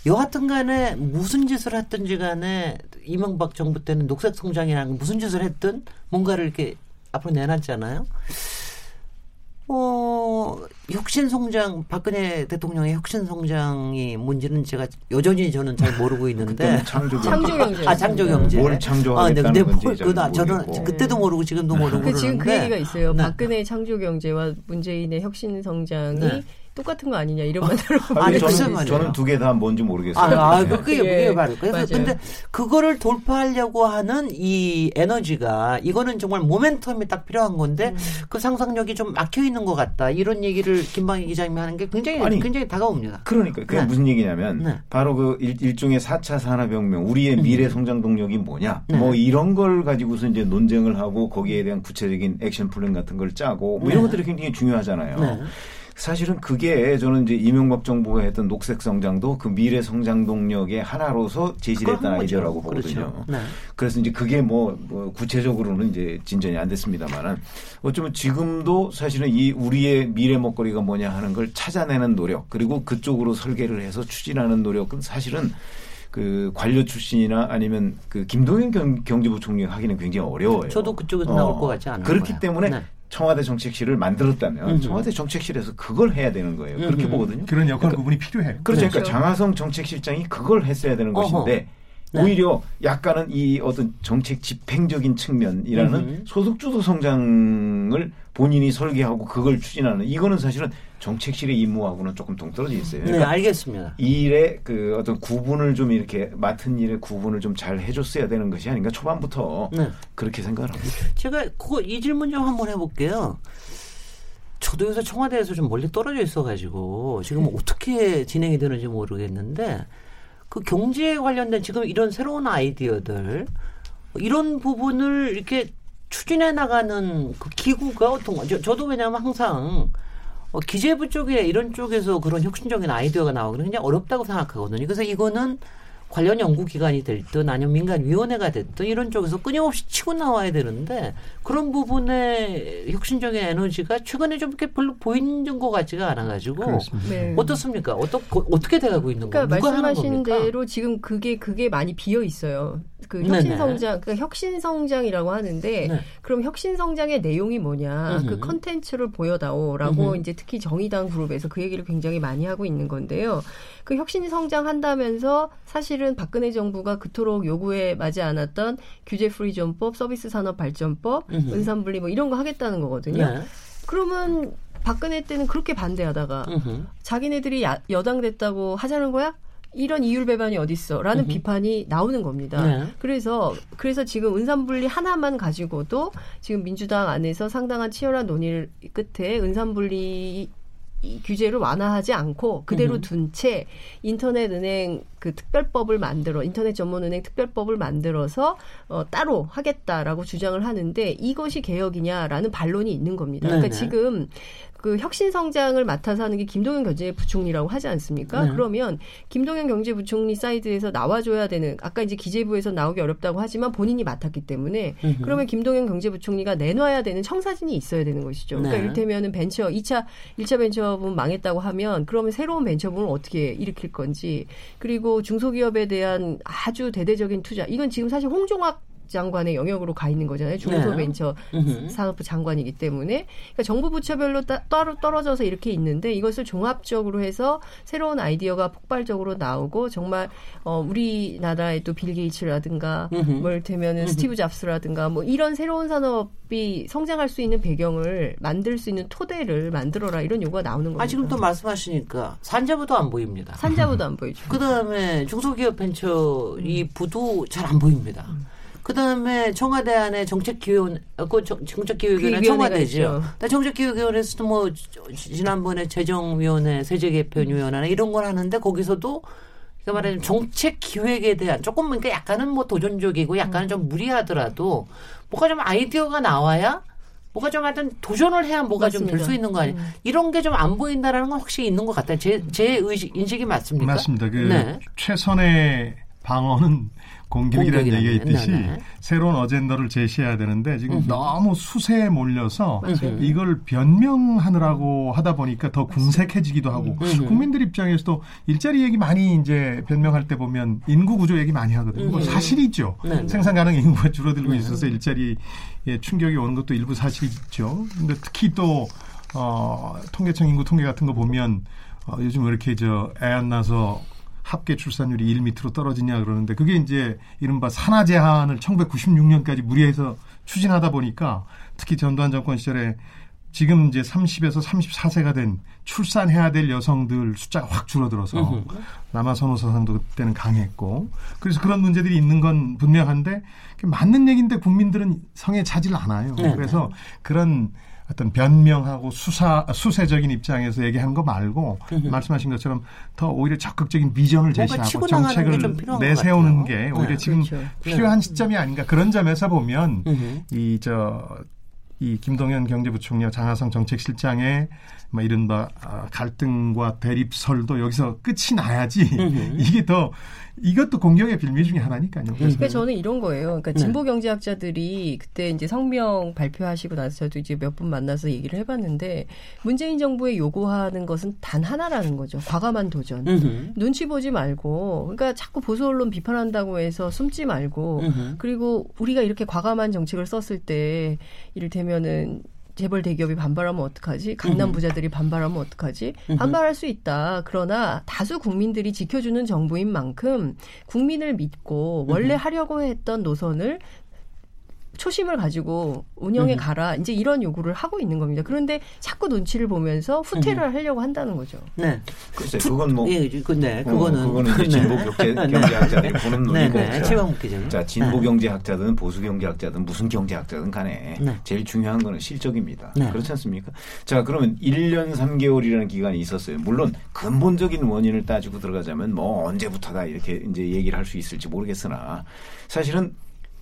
여하튼 간에 무슨 짓을 했든지 간에 이명박 정부 때는 녹색 성장이라는 무슨 짓을 했든 뭔가를 이렇게 앞으로 내놨잖아요. 어, 혁신 성장, 박근혜 대통령의 혁신 성장이 뭔지는 제가 여전히 저는 잘 모르고 있는데. 창조 경제. 아, 창조 경제. 뭘 창조하겠다는 아, 네, 근데 뭘, 그나 저는 그때도 모르고 지금도 모르고. 그 지금 그 얘기가 있어요. 네. 박근혜 창조 경제와 문재인의 혁신 성장이 네. 똑같은 거 아니냐 이런 말 들어보고 아니, 저는, 저는 두 개 다 뭔지 모르겠어요. 아, 아 그게 예, 그게 바로 그래서 맞아요. 근데 그거를 돌파하려고 하는 이 에너지가 이거는 정말 모멘텀이 딱 필요한 건데 음. 그 상상력이 좀 막혀 있는 것 같다 이런 얘기를 김방희 기자님이 하는 게 굉장히 아니, 굉장히 다가옵니다. 그러니까 그게 네. 무슨 얘기냐면 네. 바로 그 일, 종의 4차 산업혁명 우리의 음. 미래 성장 동력이 뭐냐 네. 뭐 이런 걸 가지고서 이제 논쟁을 하고 거기에 대한 구체적인 action plan 같은 걸 짜고 뭐 이런 네. 것들이 굉장히 중요하잖아요. 네. 사실은 그게 저는 이제 이명박 정부가 했던 녹색 성장도 그 미래 성장 동력의 하나로서 제시됐던 아이디어라고 보거든요. 그렇죠. 네. 그래서 이제 그게 뭐, 뭐, 구체적으로는 이제 진전이 안 됐습니다만은 어쩌면 지금도 사실은 이 우리의 미래 먹거리가 뭐냐 하는 걸 찾아내는 노력 그리고 그쪽으로 설계를 해서 추진하는 노력은 사실은 그 관료 출신이나 아니면 그 김동연 경, 제부총리가 하기는 굉장히 어려워요. 저도 그쪽에서 어. 나올 것 같지 않아요. 그렇기 거야. 때문에 네. 청와대 정책실을 만들었다면 음흠. 청와대 정책실에서 그걸 해야 되는 거예요. 음흠. 그렇게 보거든요. 그런 역할 그러니까, 부분이 필요해요. 그렇죠. 그러니까 그렇죠. 장하성 정책실장이 그걸 했어야 되는 어허. 것인데 네. 오히려 약간은 이 어떤 정책 집행적인 측면이라는 음흠. 소득주도 성장을 본인이 설계하고 그걸 추진하는 이거는 사실은 정책실의 임무하고는 조금 동떨어져 있어요. 네, 그러니까 네, 알겠습니다. 일의 그 어떤 구분을 좀 이렇게 맡은 일의 구분을 좀 잘 해줬어야 되는 것이 아닌가 초반부터 네. 그렇게 생각을 합니다. 제가 그거 이 질문 좀 한번 해볼게요. 저도 요새 청와대에서 좀 멀리 떨어져 있어가지고 지금 어떻게 진행이 되는지 모르겠는데 그 경제에 관련된 지금 이런 새로운 아이디어들 이런 부분을 이렇게 추진해 나가는 그 기구가 어떤 거? 저, 저도 왜냐하면 항상 어, 기재부 쪽에 이런 쪽에서 그런 혁신적인 아이디어가 나오기는 굉장히 어렵다고 생각하거든요. 그래서 이거는 관련 연구기관이 됐든 아니면 민간위원회가 됐든 이런 쪽에서 끊임없이 치고 나와야 되는데 그런 부분에 혁신적인 에너지가 최근에 좀 이렇게 별로 보이는 것 같지가 않아가지고 네. 어떻습니까? 어떠, 어떻게 돼가고 있는 거예요? 그러니까 말씀하신 대로 지금 그게 그게 많이 비어 있어요. 그 혁신 성장, 그러니까 혁신 성장이라고 하는데 네. 그럼 혁신 성장의 내용이 뭐냐? 으흠. 그 컨텐츠를 보여다오라고 으흠. 이제 특히 정의당 그룹에서 그 얘기를 굉장히 많이 하고 있는 건데요. 그 혁신 성장한다면서 사실은 박근혜 정부가 그토록 요구에 맞지 않았던 규제 프리존법, 서비스 산업 발전법, 으흠. 은산분리 뭐 이런 거 하겠다는 거거든요. 네. 그러면 박근혜 때는 그렇게 반대하다가 자기네들이 야, 여당 됐다고 하자는 거야? 이런 이율 배반이 어딨어라는 비판이 나오는 겁니다. 네. 그래서 그래서 지금 은산분리 하나만 가지고도 지금 민주당 안에서 상당한 치열한 논의 끝에 은산분리 규제를 완화하지 않고 그대로 둔 채 인터넷 은행 그 특별법을 만들어 인터넷 전문 은행 특별법을 만들어서 어, 따로 하겠다라고 주장을 하는데 이것이 개혁이냐라는 반론이 있는 겁니다. 그러니까 네네. 지금 그 혁신 성장을 맡아서 하는 게 김동연 경제부총리라고 하지 않습니까? 네. 그러면 김동연 경제부총리 사이드에서 나와줘야 되는 아까 이제 기재부에서 나오기 어렵다고 하지만 본인이 맡았기 때문에 으흠. 그러면 김동연 경제부총리가 내놔야 되는 청사진이 있어야 되는 것이죠. 그러니까 네. 이를테면은 벤처 2차 1차 벤처 벤처붐 망했다고 하면 그러면 새로운 벤처붐을 어떻게 일으킬 건지 그리고 중소기업에 대한 아주 대대적인 투자 이건 지금 사실 홍종학 장관의 영역으로 가 있는 거잖아요. 중소벤처 네. 산업부 장관이기 때문에 그러니까 정부 부처별로 따로 떨어져서 이렇게 있는데 이것을 종합적으로 해서 새로운 아이디어가 폭발적으로 나오고 정말 어 우리나라의 또 빌 게이츠라든가 뭘 되면은 스티브 잡스라든가 뭐 이런 새로운 산업이 성장할 수 있는 배경을 만들 수 있는 토대를 만들어라 이런 요구가 나오는 거예요. 아 지금 또 말씀하시니까 산자부도 안 보입니다. 산자부도 안 보이죠. 그다음에 중소기업 벤처 이 부도 잘 안 보입니다. 음. 그다음에 청와대 안에 정책기획원, 그 정책기획위원회 청와대죠. 정책기획위원회에서도 뭐 지난번에 재정위원회, 세제개편위원회 이런 걸 하는데 거기서도 그러니까 말하자면 정책 기획에 대한 조금 그러니까 약간은 뭐 도전적이고 약간은 좀 무리하더라도 뭐가 좀 아이디어가 나와야 뭐가 좀 하여튼 도전을 해야 뭐가 좀 될 수 있는 거 아니에요. 음. 이런 게 좀 안 보인다라는 건 확실히 있는 것 같아요. 제, 제 의식, 인식이 맞습니까? 맞습니다. 그 네. 최선의 방어는 공격이라는 얘기가 있듯이 네네. 네. 새로운 어젠더를 제시해야 되는데 지금 음흠. 너무 수세에 몰려서 맞아요. 이걸 변명하느라고 하다 보니까 더 궁색해지기도 하고 음흠. 국민들 입장에서도 일자리 얘기 많이 이제 변명할 때 보면 인구 구조 얘기 많이 하거든요. 뭐 사실이죠. 네네. 네. 생산 가능 인구가 줄어들고 네네. 있어서 일자리에 충격이 오는 것도 일부 사실이죠. 근데 특히 또 어, 통계청 인구 통계 같은 거 보면 어, 요즘 왜 이렇게 저 애안 나서 합계 출산율이 1 밑으로 떨어지냐 그러는데 그게 이제 이른바 산하 제한을 1996년까지 무리해서 추진하다 보니까 특히 전두환 정권 시절에 지금 이제 30에서 34세가 된 출산해야 될 여성들 숫자가 확 줄어들어서 남아 선호 사상도 그때는 강했고 그래서 그런 문제들이 있는 건 분명한데 맞는 얘기인데 국민들은 성에 차질 않아요. 네. 그래서 그런 어떤 변명하고 수사 수세적인 입장에서 얘기하는 거 말고 말씀하신 것처럼 더 오히려 적극적인 비전을 제시하고 정책을 내세우는 게 오히려 네, 지금 그렇죠. 필요한 네. 시점이 아닌가. 그런 점에서 보면 이저이 김동연 경제부총리와 장하성 정책실장의 뭐 이른바 아, 갈등과 대립설도 여기서 끝이 나야지. 이게 더 이것도 공격의 빌미 중에 하나니까요. 그러니까 저는 이런 거예요. 그러니까 네. 진보 경제학자들이 그때 이제 성명 발표하시고 나서 저도 이제 몇 분 만나서 얘기를 해봤는데 문재인 정부에 요구하는 것은 단 하나라는 거죠. 과감한 도전. 으흠. 눈치 보지 말고, 그러니까 자꾸 보수 언론 비판한다고 해서 숨지 말고, 으흠. 그리고 우리가 이렇게 과감한 정책을 썼을 때 이를테면은 재벌 대기업이 반발하면 어떡하지? 강남 부자들이 반발하면 어떡하지? 반발할 수 있다. 그러나 다수 국민들이 지켜주는 정부인 만큼 국민을 믿고 원래 하려고 했던 노선을 초심을 가지고 운영해 가라. 이제 이런 요구를 하고 있는 겁니다. 그런데 자꾸 눈치를 보면서 후퇴를 하려고 한다는 거죠. 네. 글쎄, 그건 뭐. 예, 근데 어, 그거는. 어, 그거는 네. 진보 경제, 경제학자들이 보는 논리고. 네, 네. 자, 진보 네. 경제학자든 보수 경제학자든 무슨 경제학자든 간에 네. 제일 중요한 거는 실적입니다. 네. 그렇지 않습니까? 자, 그러면 1년 3개월이라는 기간이 있었어요. 물론 근본적인 원인을 따지고 들어가자면 뭐 언제부터다 이렇게 이제 얘기를 할 수 있을지 모르겠으나 사실은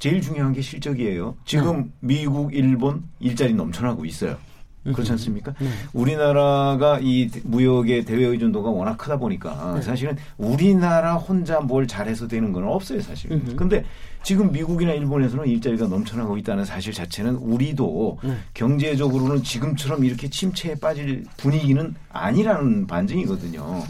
제일 중요한 게 실적이에요. 지금 네. 미국, 일본 일자리 넘쳐나고 있어요. 그렇지 않습니까? 네. 우리나라가 이 무역의 대외 의존도가 워낙 크다 보니까 네. 사실은 우리나라 혼자 뭘 잘해서 되는 건 없어요, 사실. 은 근데 지금 미국이나 일본에서는 일자리가 넘쳐나고 있다는 사실 자체는 우리도 네. 경제적으로는 지금처럼 이렇게 침체에 빠질 분위기는 아니라는 반증이거든요.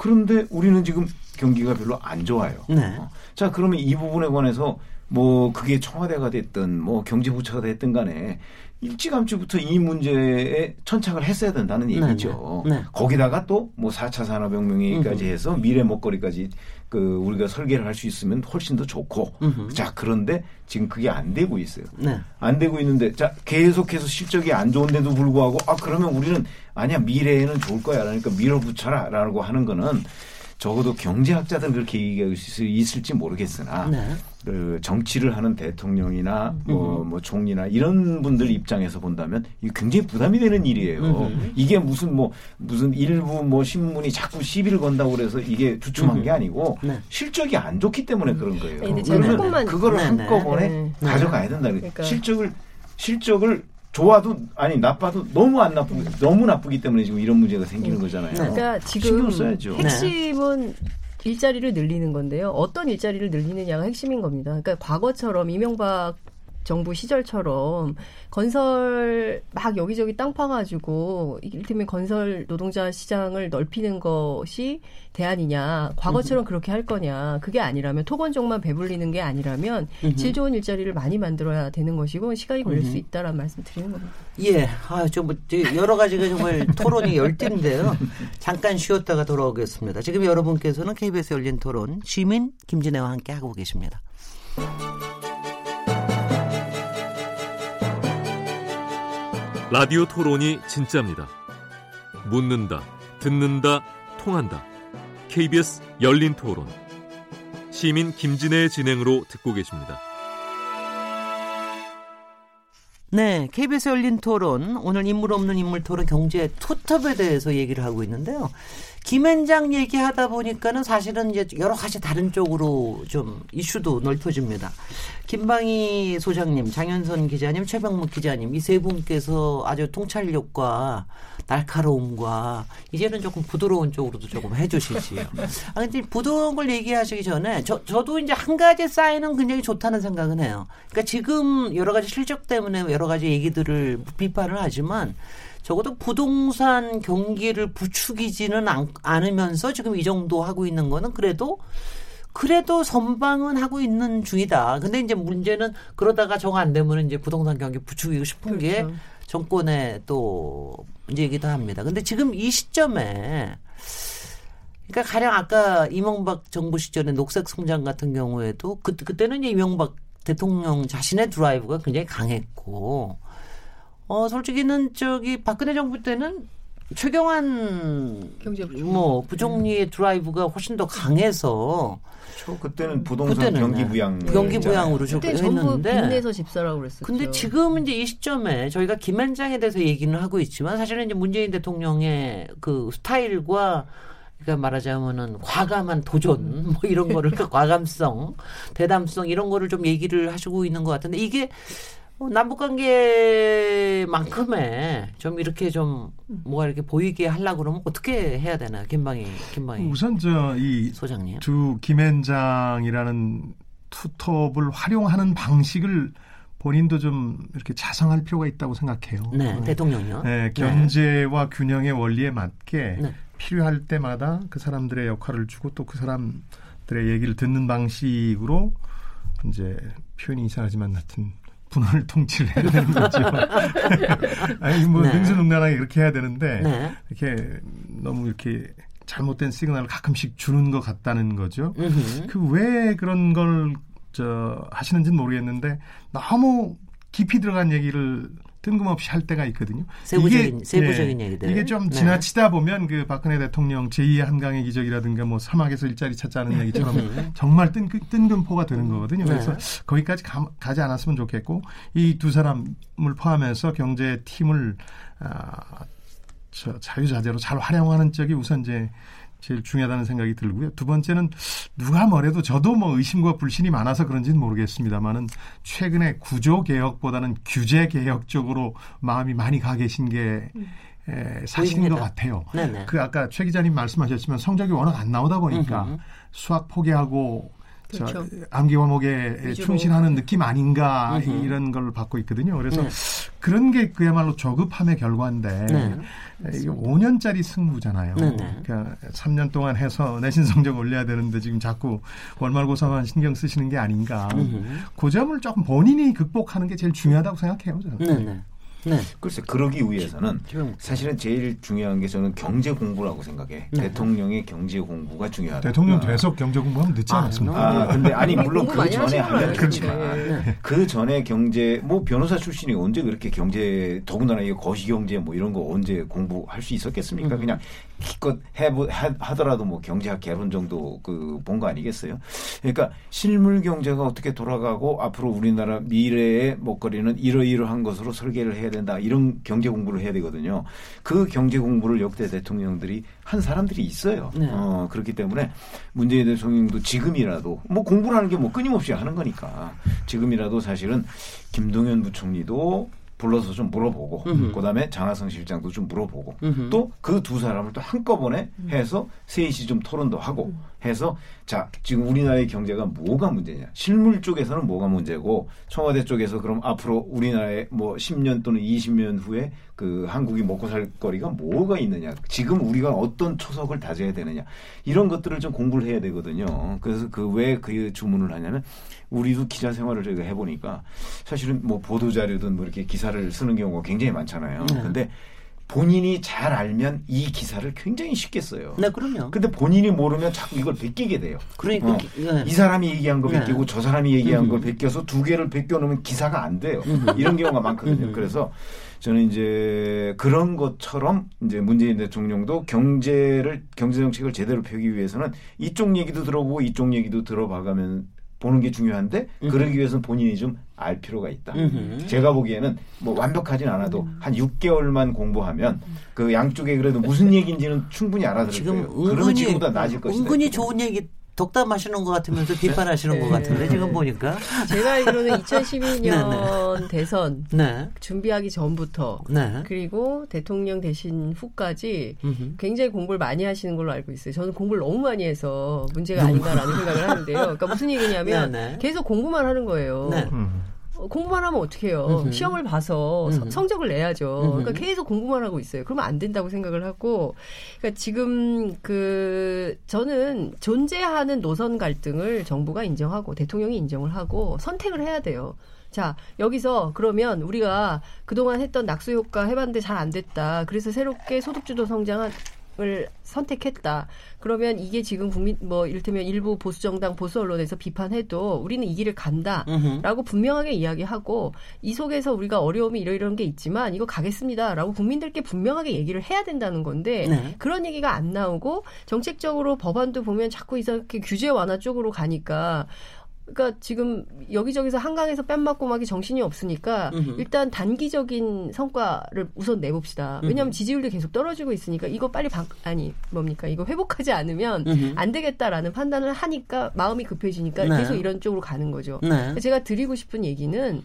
네. 그런데 우리는 지금 경기가 별로 안 좋아요. 네. 어. 자, 그러면 이 부분에 관해서 뭐 그게 청와대가 됐든 뭐 경제부처가 됐든 간에 일찌감치부터 이 문제에 천착을 했어야 된다는 네, 얘기죠. 네, 네. 거기다가 또 뭐 4차 산업혁명까지 해서 미래 먹거리까지 그 우리가 설계를 할 수 있으면 훨씬 더 좋고. 음흠. 자, 그런데 지금 그게 안 되고 있어요. 네. 안 되고 있는데 자, 계속해서 실적이 안 좋은데도 불구하고 아, 그러면 우리는 아니야, 미래에는 좋을 거야. 그러니까 밀어붙여라라고 하는 거는 적어도 경제학자들은 그렇게 얘기할 수 있을지 모르겠으나 네. 그 정치를 하는 대통령이나 뭐, 뭐 총리나 이런 분들 입장에서 본다면 이게 굉장히 부담이 되는 일이에요. 음흠. 이게 무슨 뭐 무슨 일부 뭐 신문이 자꾸 시비를 건다고 그래서 이게 주춤한 음흠. 게 아니고 네. 실적이 안 좋기 때문에 그런 거예요. 그러면 그거를 네, 네. 한꺼번에 네. 가져가야 된다. 그러니까. 실적을 실적을 좋아도 아니 나빠도 너무 안 나쁘고 너무 나쁘기 때문에 지금 이런 문제가 생기는 네. 거잖아요. 그러니까 지금 핵심은 네. 일자리를 늘리는 건데요. 어떤 일자리를 늘리느냐가 핵심인 겁니다. 그러니까 과거처럼 이명박 정부 시절처럼 건설 막 여기저기 땅 파가지고 이를테면 건설 노동자 시장을 넓히는 것이 대안이냐 과거처럼 그렇게 할 거냐 그게 아니라면 토건종만 배불리는 게 아니라면 질 좋은 일자리를 많이 만들어야 되는 것이고 시간이 걸릴 수 있다라는 말씀 드리는 겁니다. 예, 아좀 뭐, 여러 가지가 정말 토론이 열띤데요. 잠깐 쉬었다가 돌아오겠습니다. 지금 여러분께서는 KBS 열린 토론 시민 김진애와 함께 하고 계십니다. 라디오 토론이 진짜입니다. 묻는다, 듣는다, 통한다. KBS 열린 토론. 시민 김진애의 진행으로 듣고 계십니다. 네, KBS 열린 토론 오늘 인물 없는 인물 토론 경제 투톱에 대해서 얘기를 하고 있는데요. 김현장 얘기하다 보니까는 사실은 이제 여러 가지 다른 쪽으로 좀 이슈도 넓혀집니다. 김방희 소장님, 장현선 기자님, 최병묵 기자님 이 세 분께서 아주 통찰력과 날카로움과 이제는 조금 부드러운 쪽으로도 조금 해주시지요. 아 근데 부드러운 걸 얘기하시기 전에 저 저도 이제 한 가지 사인은 굉장히 좋다는 생각은 해요. 그러니까 지금 여러 가지 실적 때문에 여러 가지 얘기들을 비판을 하지만 적어도 부동산 경기를 부추기지는 않, 않으면서 지금 이 정도 하고 있는 거는 그래도 그래도 선방은 하고 있는 중이다. 근데 이제 문제는 그러다가 정 안 되면 이제 부동산 경기 부추기고 싶은 그렇죠. 게 정권의 또 문제이기도 합니다. 근데 지금 이 시점에 그러니까 가령 아까 이명박 정부 시절의 녹색 성장 같은 경우에도 그, 그때는 이명박 대통령 자신의 드라이브가 굉장히 강했고 어 솔직히는 저기 박근혜 정부 때는 최경환 뭐 부총리의 음. 드라이브가 훨씬 더 강해서 그렇죠. 그때는 부동산 그때는 경기 부양 경기 부양으로 좀 했는데 빚내서 집사라고 그랬었죠. 근데 지금 이제 이 시점에 저희가 김현장에 대해서 얘기는 하고 있지만 사실은 이제 문재인 대통령의 그 스타일과 그러니까 말하자면은 과감한 도전 뭐 이런 거를 그 과감성, 대담성 이런 거를 좀 얘기를 하시고 있는 것 같은데 이게 어, 남북 관계만큼의 좀 이렇게 좀 뭐가 이렇게 보이게 하려 그러면 어떻게 해야 되나 김방희 김방희 우선 저이 소장님 두 김앤장이라는 투톱을 활용하는 방식을 본인도 좀 이렇게 자성할 필요가 있다고 생각해요. 네, 네. 대통령요. 네, 경제와 네. 균형의 원리에 맞게 네. 필요할 때마다 그 사람들의 역할을 주고 또 그 사람들의 얘기를 듣는 방식으로 이제 표현이 이상하지만 하여튼 분할 통치를 해야 되는 거죠. 아니 뭐 네. 능수능란하게 그렇게 해야 되는데 네. 이렇게 너무 이렇게 잘못된 시그널을 가끔씩 주는 것 같다는 거죠. 그 왜 그런 걸 저 하시는지는 모르겠는데 너무 깊이 들어간 얘기를 뜬금없이 할 때가 있거든요. 세부적인 이게, 세부적인 네, 얘기들. 이게 좀 네. 지나치다 보면 그 박근혜 대통령 제2의 한강의 기적이라든가 뭐 사막에서 일자리 찾자는 얘기처럼 음. 정말 뜬, 뜬금포가 되는 거거든요. 그래서 네. 거기까지 가, 가지 않았으면 좋겠고 이 두 사람을 포함해서 경제 팀을 아, 저 자유자재로 잘 활용하는 쪽이 우선 이제 제일 중요하다는 생각이 들고요. 두 번째는 누가 뭐래도 저도 뭐 의심과 불신이 많아서 그런지는 모르겠습니다만은 최근에 구조 개혁보다는 규제 개혁 쪽으로 마음이 많이 가 계신 게 에, 사실인. 것 같아요. 네네. 그 아까 최 기자님 말씀하셨지만 성적이 워낙 안 나오다 보니까 음흠. 수학 포기하고 그렇죠. 암기 과목에 충실하는 느낌 아닌가 음흠. 이런 걸 받고 있거든요. 그래서 네. 그런 게 그야말로 저급함의 결과인데 네. 이게 5년짜리 승부잖아요. 네, 네. 그러니까 3년 동안 해서 내신 성적 올려야 되는데 지금 자꾸 월말고사만 신경 쓰시는 게 아닌가. 음흠. 그 점을 조금 본인이 극복하는 게 제일 중요하다고 생각해요. 저는. 네, 네. 네. 글쎄 그러기 위해서는 사실은 제일 중요한 게 저는 경제 공부라고 생각해. 네. 대통령의 경제 공부가 중요하다. 대통령 아. 돼서 경제 공부하면 늦지 아, 않았습니까? 아, 근데 아니 물론 그 전에 하면 그렇지만 네. 그 전에 경제 뭐 변호사 출신이 언제 그렇게 경제 더군다나 이 거시 경제 뭐 이런 거 언제 공부할 수 있었겠습니까? 음. 그냥 기껏 해 하더라도 뭐 경제학 개론 정도 그 본 거 아니겠어요? 그러니까 실물 경제가 어떻게 돌아가고 앞으로 우리나라 미래의 먹거리는 이러이러한 것으로 설계를 해야 된다. 이런 경제 공부를 해야 되거든요. 그 경제 공부를 역대 대통령들이 한 사람들이 있어요. 네. 어, 그렇기 때문에 문재인 대통령도 지금이라도 뭐 공부라는 게 뭐 끊임없이 하는 거니까 지금이라도 사실은 김동연 부총리도 불러서 좀 물어보고 음흠. 그다음에 장하성 실장도 좀 물어보고 또 그 두 사람을 또 한꺼번에 해서 셋이 좀 토론도 하고 해서 자 지금 우리나라의 경제가 뭐가 문제냐? 실물 쪽에서는 뭐가 문제고 청와대 쪽에서 그럼 앞으로 우리나라의 뭐 10년 또는 20년 후에 그 한국이 먹고 살 거리가 뭐가 있느냐? 지금 우리가 어떤 초석을 다져야 되느냐? 이런 것들을 좀 공부를 해야 되거든요. 그래서 그 왜그 그 주문을 하냐면 우리도 기자 생활을 저희가 해보니까 사실은 뭐 보도 자료든 뭐 이렇게 기사를 쓰는 경우가 굉장히 많잖아요. 네. 근데 본인이 잘 알면 이 기사를 굉장히 쉽게 써요. 네, 그럼요. 근데 본인이 모르면 자꾸 이걸 베끼게 돼요. 그러니까 어. 네. 이 사람이 얘기한 거 네. 베끼고 저 사람이 얘기한 걸 베껴서 두 개를 베껴 놓으면 기사가 안 돼요. 이런 경우가 많거든요. 그래서 저는 이제 그런 것처럼 이제 문재인 대통령도 경제를 경제 정책을 제대로 펴기 위해서는 이쪽 얘기도 들어보고 이쪽 얘기도 들어봐가면 보는 게 중요한데 음흠. 그러기 위해서는 본인이 좀 알 필요가 있다. 음흠. 제가 보기에는 뭐 완벽하진 않아도 음. 한 6개월만 공부하면 그 양쪽에 그래도 무슨 얘기인지는 충분히 알아들을 거예요. 그러면 지금보다 나아질 것이다. 은근히 좋은 얘기 독담하시는 것 같으면서 비판하시는 네. 것 같은데 지금 보니까 제가 알기로는 2012년 네, 네. 대선 네. 준비하기 전부터 네. 그리고 대통령 되신 후까지 음흠. 굉장히 공부를 많이 하시는 걸로 알고 있어요. 저는 공부를 너무 많이 해서 문제가 아닌가라는 생각을 하는데요. 그러니까 무슨 얘기냐면 네, 계속 공부만 하는 거예요. 음. 공부만 하면 어떡해요. 음흠. 시험을 봐서 음흠. 성적을 내야죠. 그러니까 계속 공부만 하고 있어요. 그러면 안 된다고 생각을 하고, 그러니까 지금 그 저는 존재하는 노선 갈등을 정부가 인정하고 대통령이 인정을 하고 선택을 해야 돼요. 자, 여기서 그러면 우리가 그동안 했던 낙수 효과 해봤는데 잘 안 됐다. 그래서 새롭게 소득주도 성장 을 선택했다. 그러면 이게 지금 국민 뭐 이를테면 일부 보수 정당 보수 언론에서 비판해도 우리는 이 길을 간다라고 분명하게 이야기하고 이 속에서 우리가 어려움이 이러이런 게 있지만 이거 가겠습니다라고 국민들께 분명하게 얘기를 해야 된다는 건데 네. 그런 얘기가 안 나오고 정책적으로 법안도 보면 자꾸 이렇게 규제 완화 쪽으로 가니까 그러니까 지금 여기저기서 한강에서 뺨 맞고 막이 정신이 없으니까 음흠. 일단 단기적인 성과를 우선 내봅시다. 왜냐하면 지지율도 계속 떨어지고 있으니까 이거 빨리 방, 아니 뭡니까 이거 회복하지 않으면 음흠. 안 되겠다라는 판단을 하니까 마음이 급해지니까 네. 계속 이런 쪽으로 가는 거죠. 네. 제가 드리고 싶은 얘기는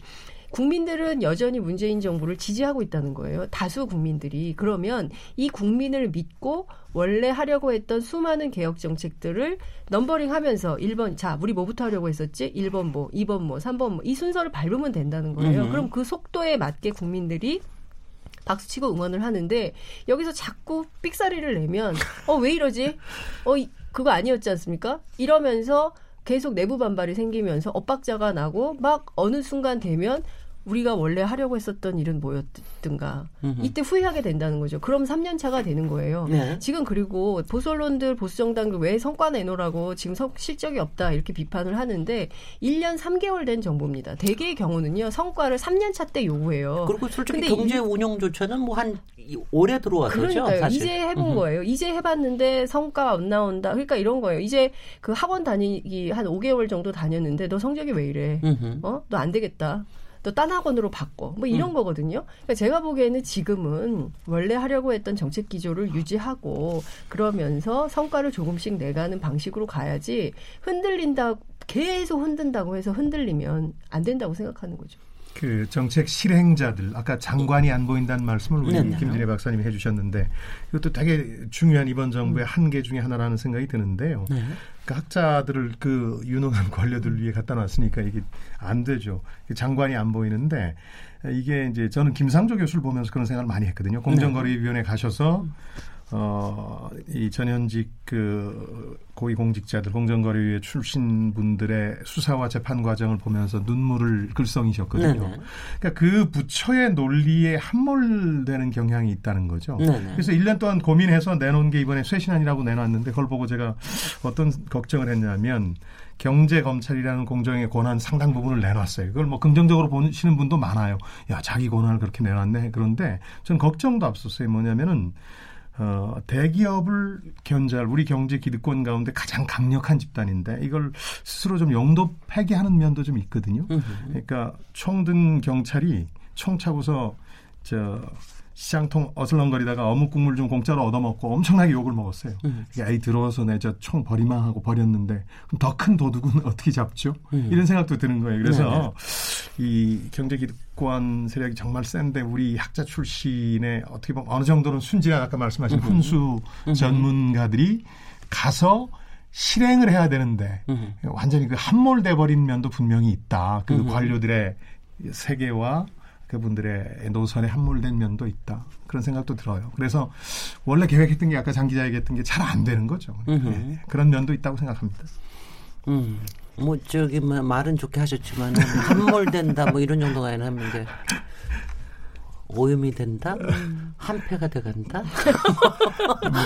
국민들은 여전히 문재인 정부를 지지하고 있다는 거예요. 다수 국민들이. 그러면 이 국민을 믿고 원래 하려고 했던 수많은 개혁 정책들을 넘버링 하면서 1번, 자, 우리 뭐부터 하려고 했었지? 1번 뭐, 2번 뭐, 3번 뭐, 이 순서를 밟으면 된다는 거예요. 음. 그럼 그 속도에 맞게 국민들이 박수치고 응원을 하는데 여기서 자꾸 삑사리를 내면 어 왜 이러지? 어 그거 아니었지 않습니까? 이러면서 계속 내부 반발이 생기면서 엇박자가 나고 막 어느 순간 되면 우리가 원래 하려고 했었던 일은 뭐였든가 이때 후회하게 된다는 거죠. 그럼 3년 차가 되는 거예요. 네. 지금 그리고 보수 언론들 보수 정당들 왜 성과 내놓으라고 지금 성, 실적이 없다 이렇게 비판을 하는데 1년 3개월 된 정보입니다. 대개의 경우는요 성과를 3년 차 때 요구해요. 그리고 솔직히 경제 운영 조차는 뭐한 올해 들어왔죠. 그러니까요. 사실. 이제 해본 음흠. 거예요. 이제 해봤는데 성과가 안 나온다. 그러니까 이런 거예요. 이제 그 학원 다니기 한 5개월 정도 다녔는데 너 성적이 왜 이래? 어? 너 안 되겠다. 또 딴 학원으로 바꿔. 뭐 이런 음. 거거든요. 그러니까 제가 보기에는 지금은 원래 하려고 했던 정책 기조를 유지하고 그러면서 성과를 조금씩 내가는 방식으로 가야지 흔들린다 계속 흔든다고 해서 흔들리면 안 된다고 생각하는 거죠. 그 정책 실행자들 아까 장관이 안 보인다는 말씀을 우리 네, 김진애 박사님이 해주셨는데 이것도 되게 중요한 이번 정부의 음. 한계 중에 하나라는 생각이 드는데요. 네. 그 학자들을 그 유능한 관료들 위해 갖다 놨으니까 이게 안 되죠. 장관이 안 보이는데 이게 이제 저는 김상조 교수를 보면서 그런 생각을 많이 했거든요. 공정거래위원회 가셔서 음. 어, 이 전현직 그 고위공직자들 공정거래위의 출신 분들의 수사와 재판 과정을 보면서 눈물을 글썽이셨거든요. 네네. 그러니까 그 부처의 논리에 함몰되는 경향이 있다는 거죠. 네네. 그래서 1년 동안 고민해서 내놓은 게 이번에 쇄신안이라고 내놨는데 그걸 보고 제가 어떤 걱정을 했냐면 경제 검찰이라는 공정의 권한 상당 부분을 내놨어요. 그걸 뭐 긍정적으로 보시는 분도 많아요. 야, 자기 권한을 그렇게 내놨네. 그런데 전 걱정도 앞섰어요. 뭐냐면은 어, 대기업을 견제할 우리 경제 기득권 가운데 가장 강력한 집단인데 이걸 스스로 좀 용도 폐기하는 면도 좀 있거든요. 그러니까 총든 경찰이 총 차고서 저 시장통 어슬렁거리다가 어묵 국물 좀 공짜로 얻어먹고 엄청나게 욕을 먹었어요. 음. 아이 들어와서 내 저 총 버리만 하고 버렸는데 그럼 더 큰 도둑은 어떻게 잡죠? 음. 이런 생각도 드는 거예요. 그래서 네 네. 이 경제 기득권 세력이 정말 센데 우리 학자 출신의 어떻게 보면 어느 정도는 순진한 아까 말씀하신 음. 훈수 음. 전문가들이 가서 실행을 해야 되는데 음흠. 완전히 그 함몰돼 버린 면도 분명히 있다. 그 음흠. 관료들의 세계와 그분들의 노선에 함몰된 면도 있다. 그런 생각도 들어요. 그래서 원래 계획했던 게 아까 장 기자 얘기했던 게 잘 안 되는 거죠. 네, 그런 면도 있다고 생각합니다. 음. 뭐 저기 뭐 말은 좋게 하셨지만 함몰된다 뭐 이런 정도가 아니라 하는데 오염이 된다, 한패가 돼간다,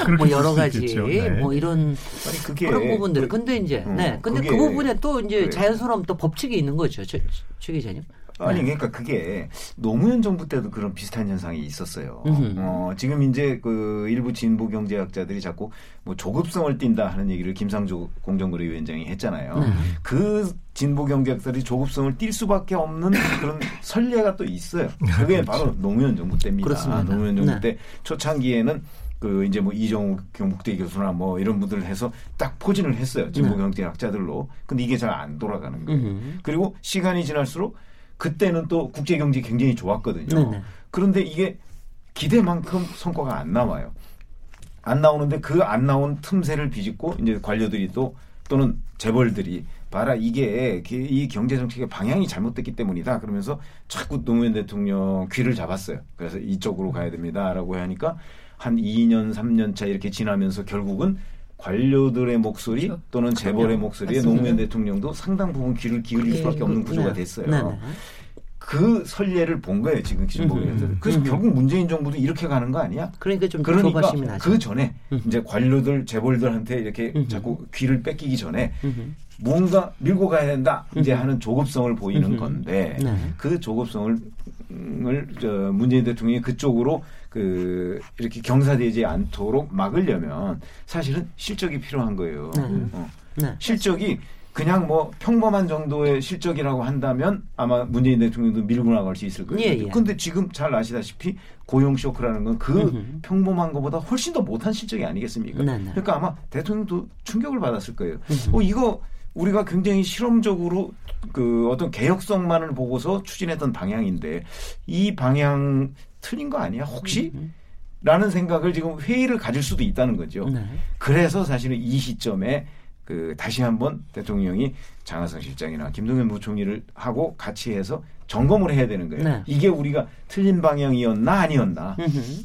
뭐, 뭐 여러 가지 네. 뭐 이런 아니, 그게, 그런 부분들. 그, 근데 이제 음, 네, 근데 그 부분에 또 이제 그래. 자연스러운 또 법칙이 있는 거죠, 최 기자님. 아니 네. 그러니까 그게 노무현 정부 때도 그런 비슷한 현상이 있었어요. 어, 지금 이제 그 일부 진보 경제학자들이 자꾸 뭐 조급성을 띈다 하는 얘기를 김상조 공정거래위원장이 했잖아요. 음. 그 진보 경제학자들이 조급성을 띌 수밖에 없는 그런 선례가 또 있어요. 그게 그렇죠. 바로 노무현 정부 때입니다. 그렇습니다. 노무현 정부 네. 때 초창기에는 그 이제 뭐 이정우 경북대 교수나 뭐 이런 분들 해서 딱 포진을 했어요. 진보 네. 경제학자들로. 근데 이게 잘 안 돌아가는 거예요. 음. 그리고 시간이 지날수록 그때는 또 국제 경제 굉장히 좋았거든요. 네네. 그런데 이게 기대만큼 성과가 안 나와요. 안 나오는데 그 안 나온 틈새를 비집고 이제 관료들이 또 또는 재벌들이 봐라 이게 이 경제 정책의 방향이 잘못됐기 때문이다 그러면서 자꾸 노무현 대통령 귀를 잡았어요. 그래서 이쪽으로 가야 됩니다라고 하니까 한 2년 3년 차 이렇게 지나면서 결국은 관료들의 목소리 그렇죠. 또는 재벌의 목소리에 맞습니다. 노무현 대통령도 상당 부분 귀를 기울일 수밖에 없는 구조가 네. 됐어요. 네. 네. 그 선례를 본 거예요 지금 진보에서. 음. 그래서 음. 결국 문재인 정부도 이렇게 가는 거 아니야? 그러니까 좀 그러니까 그 전에 음. 이제 관료들 재벌들한테 이렇게 음. 자꾸 귀를 뺏기기 전에 뭔가 밀고 가야 된다 이제 하는 조급성을 보이는 건데 네. 그 조급성을 저 문재인 대통령이 그쪽으로 그 이렇게 경사되지 않도록 막으려면 사실은 실적이 필요한 거예요. 네. 어. 네. 실적이 그냥 뭐 평범한 정도의 실적이라고 한다면 아마 문재인 대통령도 밀고 나갈 수 있을 거예요. 예, 예. 근데 지금 잘 아시다시피 고용 쇼크라는 건 그 평범한 것보다 훨씬 더 못한 실적이 아니겠습니까? 네, 네. 그러니까 아마 대통령도 충격을 받았을 거예요. 어 이거 우리가 굉장히 실험적으로 그 어떤 개혁성만을 보고서 추진했던 방향인데 이 방향 틀린 거 아니야? 혹시? 라는 생각을 지금 회의를 가질 수도 있다는 거죠. 네. 그래서 사실은 이 시점에 그 다시 한번 대통령이 장하성 실장이나 김동연 부총리를 하고 같이 해서 점검을 해야 되는 거예요. 네. 이게 우리가 틀린 방향이었나 아니었나.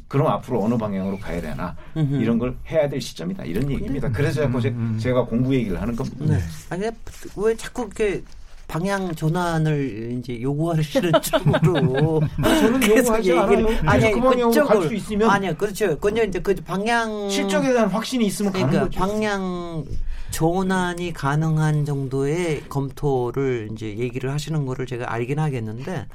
그럼 앞으로 어느 방향으로 가야 되나. 이런 걸 해야 될 시점이다. 이런 얘기입니다. 그래서 자꾸 음, 제가 공부 얘기를 하는 겁니다. 네. 아니 왜 자꾸 이렇게 방향 전환을 이제 요구하시는 쪽으로 저는 요구하지 않아요. 아니 그갈수 있으면 아니요 그렇죠. 그건 이제 그 방향 실적에 대한 확신이 있으면 그러니까. 방향 전환이 가능한 정도의 검토를 이제 얘기를 하시는 거를 제가 알긴 하겠는데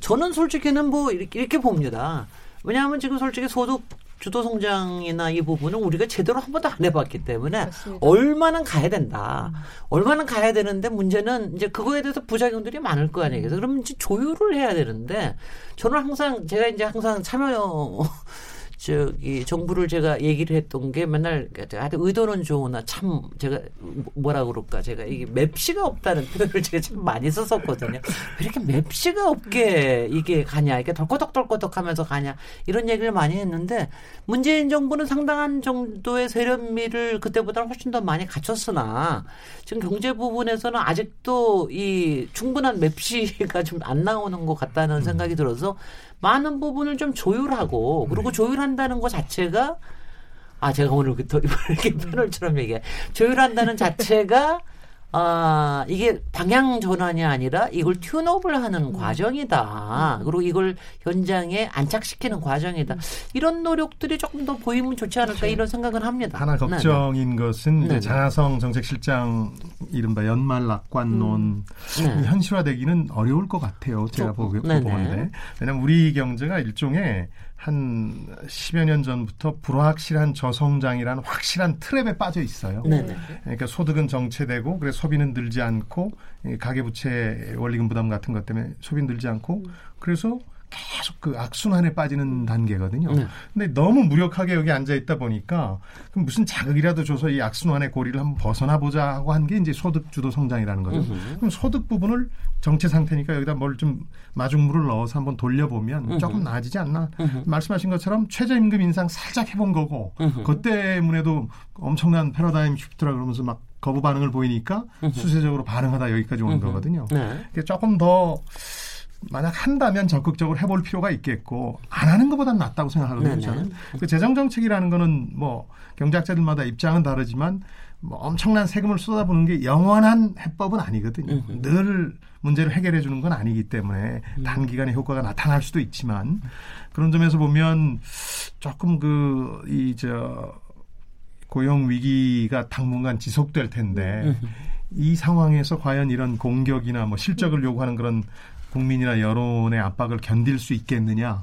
저는 솔직히는 뭐 이렇게, 이렇게 봅니다. 왜냐하면 지금 솔직히 소득 주도 성장이나 이 부분은 우리가 제대로 한 번도 안 해봤기 때문에. 얼마나 가야 된다. 음. 얼마나 가야 되는데 문제는 이제 그거에 대해서 부작용들이 많을 거 아니에요. 그래서 그러면 이제 조율을 해야 되는데 저는 항상 제가 이제 항상 참여 저기 정부를 제가 얘기를 했던 게 맨날 하여튼 의도는 좋으나 참 제가 뭐라 그럴까 제가 이게 맵시가 없다는 표현을 제가 참 많이 썼었거든요. 왜 이렇게 맵시가 없게 이게 가냐 이게 덜ቆ덕덜ቆ덕 하면서 가냐 이런 얘기를 많이 했는데 문재인 정부는 상당한 정도의 세련미를 그때보다는 훨씬 더 많이 갖췄으나 지금 경제 부분에서는 아직도 이 충분한 맵시가 좀 안 나오는 것 같다는 음. 생각이 들어서 많은 부분을 좀 조율하고 그리고 네. 조율한다는 것 자체가 아 제가 오늘 이렇게 패널처럼 얘기해 조율한다는 자체가 아, 이게 방향 전환이 아니라 이걸 튠업을 하는 음. 과정이다. 음. 그리고 이걸 현장에 안착시키는 과정이다. 이런 노력들이 조금 더 보이면 좋지 않을까 그렇죠. 이런 생각은 합니다. 하나 네, 걱정인 네. 것은 네. 장하성 정책실장 이른바 연말 낙관론 음. 네. 현실화되기는 어려울 것 같아요. 제가 보고, 네, 보는데. 왜냐하면 우리 경제가 일종의 한 10여 년 전부터 불확실한 저성장이라는 확실한 트랩에 빠져 있어요. 네네. 그러니까 소득은 정체되고 그래서 소비는 늘지 않고 가계부채 원리금 부담 같은 것 때문에 소비는 늘지 않고 그래서 계속 그 악순환에 빠지는 단계거든요. 네. 근데 너무 무력하게 여기 앉아 있다 보니까 그럼 무슨 자극이라도 줘서 이 악순환의 고리를 한번 벗어나 보자 하고 한 게 이제 소득 주도 성장이라는 거죠. 으흠. 그럼 소득 부분을 정체 상태니까 여기다 뭘 좀 마중물을 넣어서 한번 돌려보면 으흠. 조금 나아지지 않나. 으흠. 말씀하신 것처럼 최저임금 인상 살짝 해본 거고 그 때문에도 엄청난 패러다임 쉬프트라 그러면서 막 거부 반응을 보이니까 수세적으로 반응하다 여기까지 온 거거든요. 네. 조금 더 만약 한다면 적극적으로 해볼 필요가 있겠고 안 하는 것보다 낫다고 생각하거든요. 저는 그 재정 정책이라는 거는 뭐 경제학자들마다 입장은 다르지만 뭐 엄청난 세금을 쏟아부는 게 영원한 해법은 아니거든요. 음흠. 늘 문제를 해결해 주는 건 아니기 때문에 음. 단기간에 효과가 나타날 수도 있지만 그런 점에서 보면 조금 그 이 저 고용 위기가 당분간 지속될 텐데. 이 상황에서 과연 이런 공격이나 뭐 실적을 요구하는 그런 국민이나 여론의 압박을 견딜 수 있겠느냐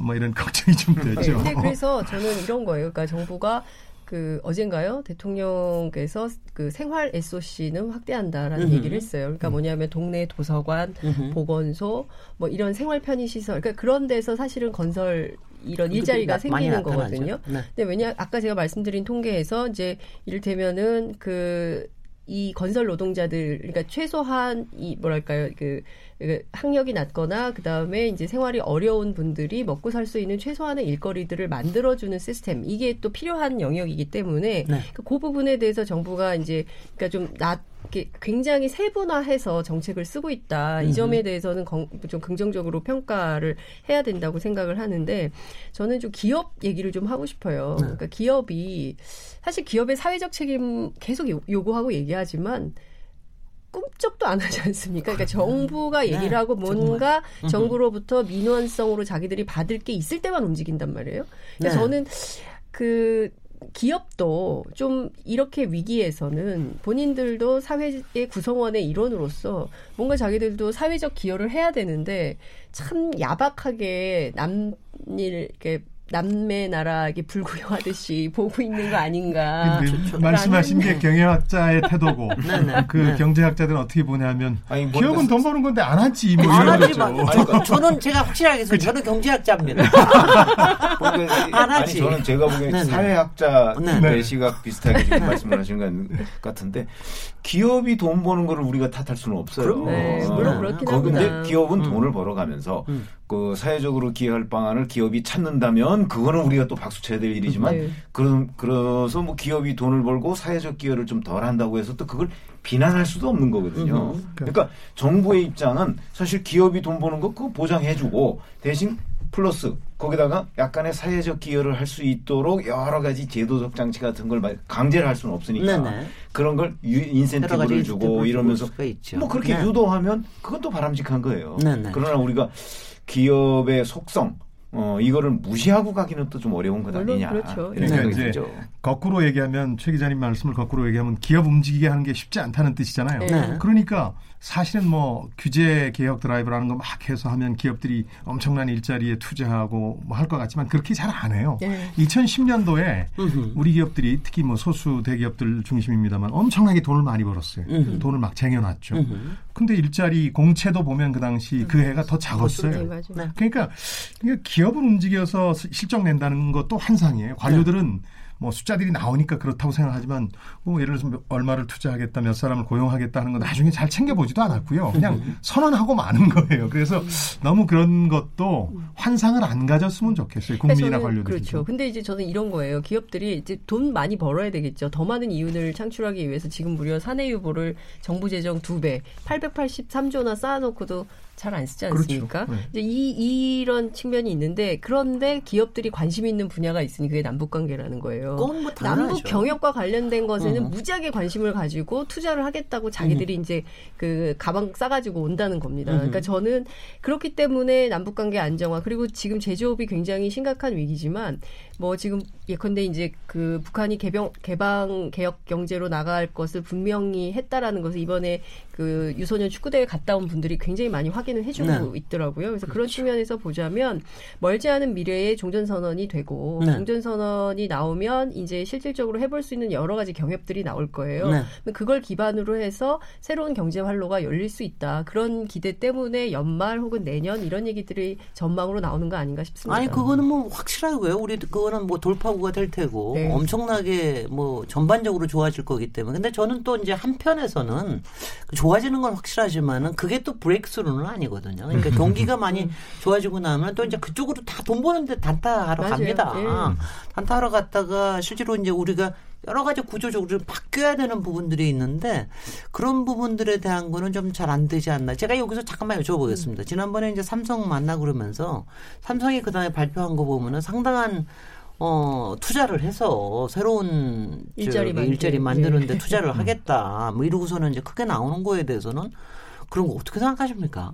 뭐 이런 걱정이 좀 되죠. 네, 그래서 저는 이런 거예요. 그러니까 정부가 그 어젠가요 대통령께서 그 생활 SOC는 확대한다라는 음흠. 얘기를 했어요. 그러니까 음. 뭐냐면 동네 도서관, 음흠. 보건소, 뭐 이런 생활 편의 시설, 그러니까 그런 데서 사실은 건설 이런 일자리가 생기는 거거든요. 네. 근데 왜냐 아까 제가 말씀드린 통계에서 이제 이를테면은 그 이 건설 노동자들 그러니까 최소한 이 뭐랄까요 그 그 학력이 낮거나 그 다음에 이제 생활이 어려운 분들이 먹고 살 수 있는 최소한의 일거리들을 만들어주는 시스템 이게 또 필요한 영역이기 때문에 네. 그 부분에 대해서 정부가 이제 그러니까 좀 낮. 굉장히 세분화해서 정책을 쓰고 있다. 이 점에 대해서는 좀 긍정적으로 평가를 해야 된다고 생각을 하는데 저는 좀 기업 얘기를 좀 하고 싶어요. 네. 그러니까 기업이 사실 기업의 사회적 책임 계속 요구하고 얘기하지만 꿈쩍도 안 하지 않습니까? 그러니까 정부가 네, 얘기를 하고 뭔가. 정부로부터 민원성으로 자기들이 받을 게 있을 때만 움직인단 말이에요. 그러니까 네. 저는 그 기업도 좀 이렇게 위기에서는 본인들도 사회의 구성원의 일원으로서 뭔가 자기들도 사회적 기여를 해야 되는데 참 야박하게 남일 이렇게 남매 나라에게 불구형하듯이 보고 있는 거 아닌가. 말씀하신 게 경영학자의 태도고 네, 네. 그 네. 경제학자들은 어떻게 보냐면 아니, 뭐 기업은 돈 버는 건데 안 하지 뭐안 하지 마. 저, 저는 제가 확실하게 해서 저는 경제학자입니다. 안 하지. 아니, 저는 제가 보기엔 네, 사회학자 네. 시각 비슷하게 지금 말씀을 하시는 것 같은데 기업이 돈 버는 거를 우리가 탓할 수는 없어요. 네, 물론 그렇긴 한데 기업은 음. 돈을 벌어가면서 음. 그 사회적으로 기여할 방안을 기업이 찾는다면 그거는 우리가 또 박수 쳐야 될 일이지만 네. 그런 그래서 뭐 기업이 돈을 벌고 사회적 기여를 좀 덜 한다고 해서 또 그걸 비난할 수도 없는 거거든요. 음. 그러니까 정부의 입장은 사실 기업이 돈 버는 거 그거 보장해 주고 대신 플러스 거기다가 약간의 사회적 기여를 할 수 있도록 여러 가지 제도적 장치 같은 걸 강제를 할 수는 없으니까 네네. 그런 걸 인센티브를 주고 이러면서 뭐 그렇게 네. 유도하면 그건 또 바람직한 거예요. 네네. 그러나 우리가 기업의 속성 어 이거를 무시하고 가기는 또 좀 어려운 것 아니냐 그렇죠. 이런 생각이 네, 들죠. 거꾸로 얘기하면 최 기자님 말씀을 거꾸로 얘기하면 기업 움직이게 하는 게 쉽지 않다는 뜻이잖아요. 네. 그러니까 사실은 뭐 규제 개혁 드라이브라는 거 막 해서 하면 기업들이 엄청난 일자리에 투자하고 뭐 할 것 같지만 그렇게 잘 안 해요. 네. 2010년도에 우리 기업들이 특히 뭐 소수 대기업들 중심입니다만 엄청나게 돈을 많이 벌었어요. 음흠. 돈을 막 쟁여놨죠. 음흠. 근데 일자리 공채도 보면 그 당시 그 해가 더 작았어요. 네, 그러니까 기업을 움직여서 실적 낸다는 것도 환상이에요. 관료들은 네. 뭐 숫자들이 나오니까 그렇다고 생각하지만 뭐 예를 들어서 얼마를 투자하겠다 몇 사람을 고용하겠다 하는 거 나중에 잘 챙겨보지도 않았고요. 그냥 음. 선언하고 마는 거예요. 그래서 너무 그런 것도 환상을 안 가졌으면 좋겠어요. 국민이나 관료들이. 그렇죠. 근데 이제 저는 이런 거예요. 기업들이 이제 돈 많이 벌어야 되겠죠. 더 많은 이윤을 창출하기 위해서 지금 무려 사내 유보를 정부 재정 두 배, 883조나 쌓아놓고도 잘 안 쓰지 그렇죠. 않습니까? 그렇죠. 네. 이제 이 이런 측면이 있는데 그런데 기업들이 관심 있는 분야가 있으니 그게 남북 관계라는 거예요. 뭐 남북 경협과 관련된 것에는 어. 무지하게 관심을 가지고 투자를 하겠다고 자기들이 음. 이제 그 가방 싸가지고 온다는 겁니다. 음. 그러니까 저는 그렇기 때문에 남북 관계 안정화 그리고 지금 제조업이 굉장히 심각한 위기지만 뭐 지금 예컨대 이제 그 북한이 개병 개방 개혁 경제로 나갈 것을 분명히 했다라는 것을 이번에 그 유소년 축구대회 갔다 온 분들이 굉장히 많이 확인을 해주고 네. 있더라고요. 그래서 그렇죠. 그런 측면에서 보자면 멀지 않은 미래에 종전 선언이 되고 네. 종전 선언이 나오면 이제 실질적으로 해볼 수 있는 여러 가지 경협들이 나올 거예요. 네. 그걸 기반으로 해서 새로운 경제 활로가 열릴 수 있다. 그런 기대 때문에 연말 혹은 내년 이런 얘기들이 전망으로 나오는 거 아닌가 싶습니다. 아니 그거는 뭐 확실하고요. 우리 그그 거는 뭐 돌파구가 될 테고 네. 엄청나게 뭐 전반적으로 좋아질 거기 때문에 근데 저는 또 이제 한편에서는 좋아지는 건 확실하지만은 그게 또 브레이크스루는 아니거든요. 그러니까 경기가 많이 음. 좋아지고 나면 또 이제 그쪽으로 다 돈 버는데 단타하러 맞아요. 갑니다. 네. 단타하러 갔다가 실제로 이제 우리가 여러 가지 구조적으로 바뀌어야 되는 부분들이 있는데 그런 부분들에 대한 거는 좀 잘 안 되지 않나. 제가 여기서 잠깐만 여쭤보겠습니다. 지난번에 이제 삼성 만나 그러면서 삼성이 그다음에 발표한 거 보면은 상당한 어, 투자를 해서 새로운 일자리, 저기, 일자리 만드는데 네. 투자를 하겠다. 뭐 이러고서는 이제 크게 나오는 거에 대해서는 그런 거 어떻게 생각하십니까?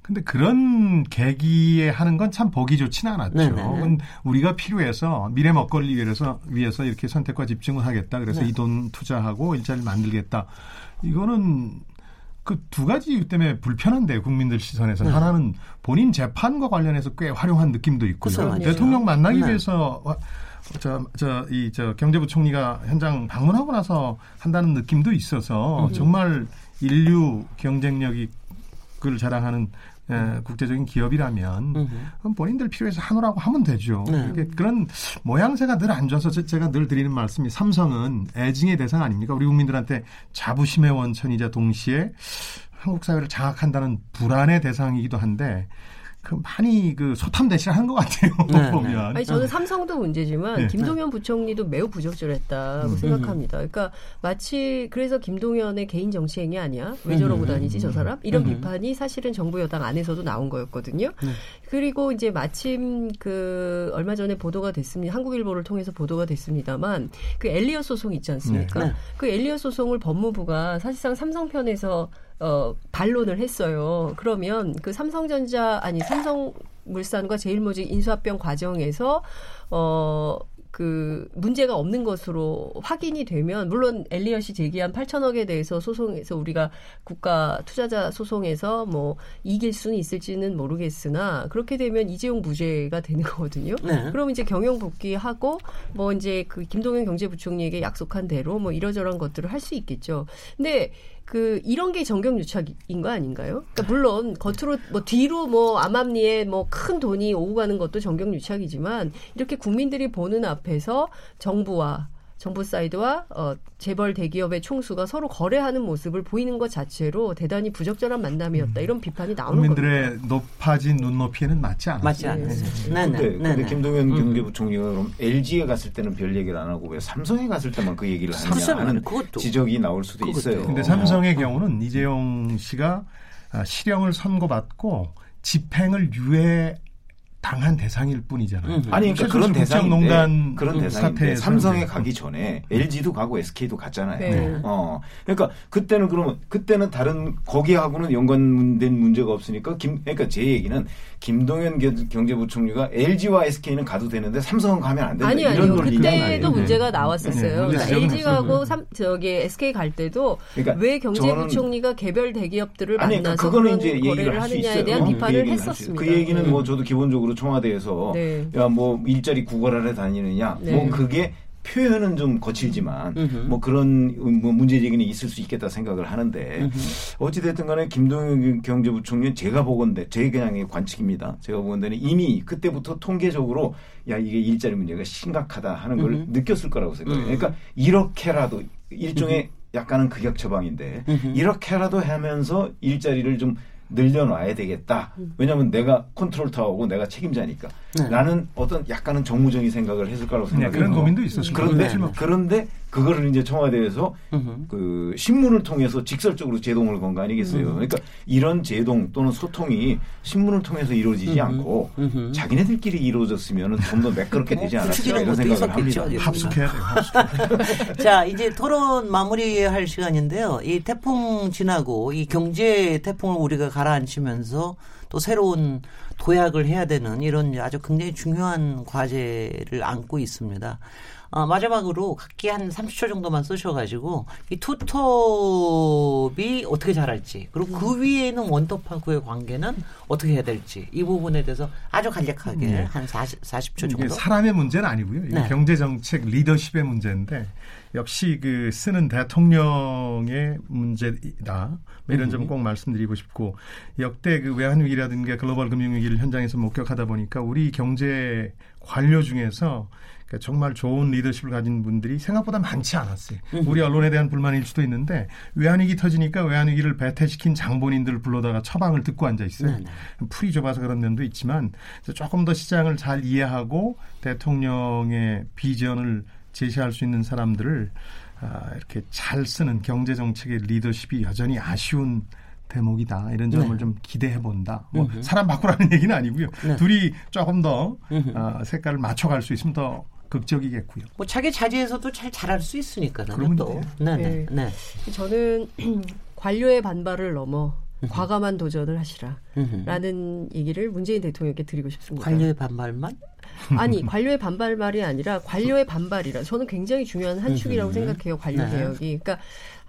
근데 그런 계기에 하는 건 참 보기 좋지는 않았죠. 네네. 우리가 필요해서 미래 먹거리 위해서 위해서 이렇게 선택과 집중을 하겠다. 그래서 네. 이돈 투자하고 일자리를 만들겠다. 이거는 그 두 가지 이유 때문에 불편한데 국민들 시선에서 네. 하나는 본인 재판과 관련해서 꽤 활용한 느낌도 있고요. 대통령 만나기 네. 위해서 저, 저, 이, 저, 경제부총리가 현장 방문하고 나서 한다는 느낌도 있어서 음. 정말 인류 경쟁력이 그를 자랑하는 예, 국제적인 기업이라면 음흠. 본인들 필요해서 하노라고 하면 되죠. 네. 그런 모양새가 늘 안 좋아서 제가 늘 드리는 말씀이 삼성은 애증의 대상 아닙니까? 우리 국민들한테 자부심의 원천이자 동시에 한국 사회를 장악한다는 불안의 대상이기도 한데 그 많이 그 소탐대실 하는 것 같아요. 네, 보면. 네. 아니 저는 삼성도 문제지만 네, 김동연 네. 부총리도 매우 부적절했다고 음. 생각합니다. 그러니까 마치 그래서 김동연의 개인 정치행위 아니야? 왜 저러고 음. 다니지 저 사람? 이런 음. 비판이 사실은 정부 여당 안에서도 나온 거였거든요. 네. 그리고 이제 마침 그 얼마 전에 보도가 됐습니다. 한국일보를 통해서 보도가 됐습니다만 그 엘리엇 소송 있지 않습니까? 네. 그 엘리엇 소송을 법무부가 사실상 삼성 편에서 어, 반론을 했어요. 그러면 그 삼성전자 아니 삼성물산과 제일모직 인수합병 과정에서 어. 그 문제가 없는 것으로 확인이 되면 물론 엘리엇이 제기한 8천억에 대해서 소송에서 우리가 국가 투자자 소송에서 뭐 이길 수는 있을지는 모르겠으나 그렇게 되면 이재용 무죄가 되는 거거든요. 네. 그럼 이제 경영 복귀하고 뭐 이제 그 김동연 경제부총리에게 약속한 대로 뭐 이러저러한 것들을 할 수 있겠죠. 근데 그 이런 게 정경 유착인 거 아닌가요? 그러니까 물론 겉으로 뭐 뒤로 뭐 암암리에 뭐 큰 돈이 오고 가는 것도 정경 유착이지만 이렇게 국민들이 보는 앞에서 정부와 정부 사이드와 어, 재벌 대기업의 총수가 서로 거래하는 모습을 보이는 것 자체로 대단히 부적절한 만남이었다 이런 비판이 나오는 국민들의 겁니다. 높아진 눈높이는 맞지 않았어요. 맞지 않았어요. 네. 네. 네. 근데, 네. 김동연 음. 경제부총리가 그럼 LG에 갔을 때는 별 얘기를 안 하고 왜 삼성에 갔을 때만 그 얘기를 하느냐 하는 그것도, 지적이 나올 수도 그것도. 있어요. 근데 삼성의 어. 경우는 이재용 씨가 아, 실형을 선고받고 집행을 유예 당한 대상일 뿐이잖아요. 음. 아니 그러니까 그런 대상인데 그런 대상인데 삼성에 가기 전에 LG도 가고 SK도 갔잖아요. 네. 어 그러니까 그때는 그러면 그때는 다른 거기하고는 연관된 문제가 없으니까 김 그러니까 제 얘기는 김동연 경제부총리가 LG와 SK는 가도 되는데 삼성은 가면 안 된다. 아니 아니요. 그때도 문제가 나왔었어요. 네. 그러니까 LG 가고 삼, 저기 SK 갈 때도 그러니까 왜 경제부총리가 개별 대기업들을 아니, 그러니까 만나서 그거는 이제 거래를 하느냐에 대한 어? 비판을 그 했었습니다. 그 얘기는 뭐 저도 기본적으로 청와대에서 네. 야뭐 일자리 구걸하러 다니느냐 네. 뭐 그게 표현은 좀 거칠지만 음흠. 뭐 그런 뭐 문제 제기는 있을 수 있겠다 생각을 하는데 어찌 됐든 간에 김동연 경제부총리는 제가 보건대 제 그냥 관측입니다. 제가 보건대는 이미 그때부터 통계적으로 야 이게 일자리 문제가 심각하다 하는 걸 음흠. 느꼈을 거라고 생각해요. 그러니까 이렇게라도 일종의 약간은 극약 처방인데 이렇게라도 하면서 일자리를 좀 늘려놔야 되겠다. 왜냐하면 내가 컨트롤 타워고 내가 책임자니까. 네. 라는 어떤 약간은 정무적인 생각을 했을 거라고 생각해요. 네, 그런 고민도 있었어요. 그런데 네. 그런데 그거를 이제 청와대에서 으흠. 그 신문을 통해서 직설적으로 제동을 건 거 아니겠어요. 으흠. 그러니까 이런 제동 또는 소통이 신문을 통해서 이루어지지 으흠. 않고 자기네들끼리 이루어졌으면 좀 더 매끄럽게 되지 않았을까 이런 생각을 합니다. 합숙해야 돼요. 자 이제 토론 마무리할 시간인데요. 이 태풍 지나고 이 경제 태풍을 우리가 가라앉히면서 또 새로운 도약을 해야 되는 이런 아주 굉장히 중요한 과제를 안고 있습니다. 어, 마지막으로 각기 한 30초 정도만 쓰셔가지고 이 투톱이 어떻게 자랄지 그리고 그 음. 위에는 원톱하고의 관계는 어떻게 해야 될지 이 부분에 대해서 아주 간략하게 네. 한 40, 40초 정도. 사람의 문제는 아니고요. 네. 경제 정책 리더십의 문제인데 역시 그 쓰는 대통령의 문제다. 뭐 이런 점 꼭 말씀드리고 싶고 역대 그 외환위기라든가 글로벌 금융위기를 현장에서 목격하다 보니까 우리 경제 관료 중에서 그러니까 정말 좋은 리더십을 가진 분들이 생각보다 많지 않았어요. 우리 언론에 대한 불만일 수도 있는데 외환위기 터지니까 외환위기를 배태시킨 장본인들을 불러다가 처방을 듣고 앉아 있어요. 네네. 풀이 좁아서 그런 면도 있지만 조금 더 시장을 잘 이해하고 대통령의 비전을 제시할 수 있는 사람들을 아, 이렇게 잘 쓰는 경제 정책의 리더십이 여전히 아쉬운 대목이다 이런 점을 네. 좀 기대해 본다. 뭐 사람 바꾸라는 얘기는 아니고요. 네. 둘이 조금 더 어, 색깔을 맞춰갈 수 있으면 더 극적이겠고요. 뭐 자기 자리에서도 잘 잘할 수 있으니까. 그러면 또. 네, 네. 네. 저는 관료의 반발을 넘어 과감한 도전을 하시라라는 얘기를 문재인 대통령께 드리고 싶습니다. 관료의 반발만? 아니 관료의 반발 말이 아니라 관료의 반발이라 저는 굉장히 중요한 한 축이라고 생각해요 관료 네. 개혁이. 그러니까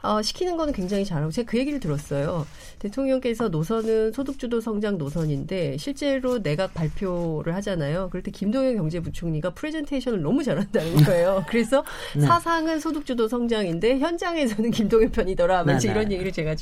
어, 시키는 거는 굉장히 잘하고 제가 그 얘기를 들었어요. 대통령께서 노선은 소득주도 성장 노선인데 실제로 내각 발표를 하잖아요. 그럴 때 김동연 경제부총리가 프레젠테이션을 너무 잘한다는 거예요. 그래서 네. 사상은 소득주도 성장인데 현장에서는 김동연 편이더라. 마치 네, 네. 이런 얘기를 제가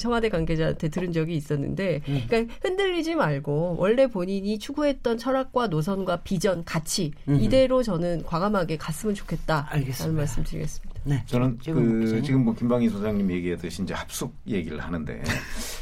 청와대 관계자한테 들은 적이 있었는데 음. 그러니까 흔들리지 말고 원래 본인이 추구했던 철학과 노선과 비전, 가치 음. 이대로 저는 과감하게 갔으면 좋겠다. 알겠습니다. 말씀드리겠습니다. 네. 저는 그 지금 뭐 김방희 소장님 얘기했듯이 이제 합숙 얘기를 하는데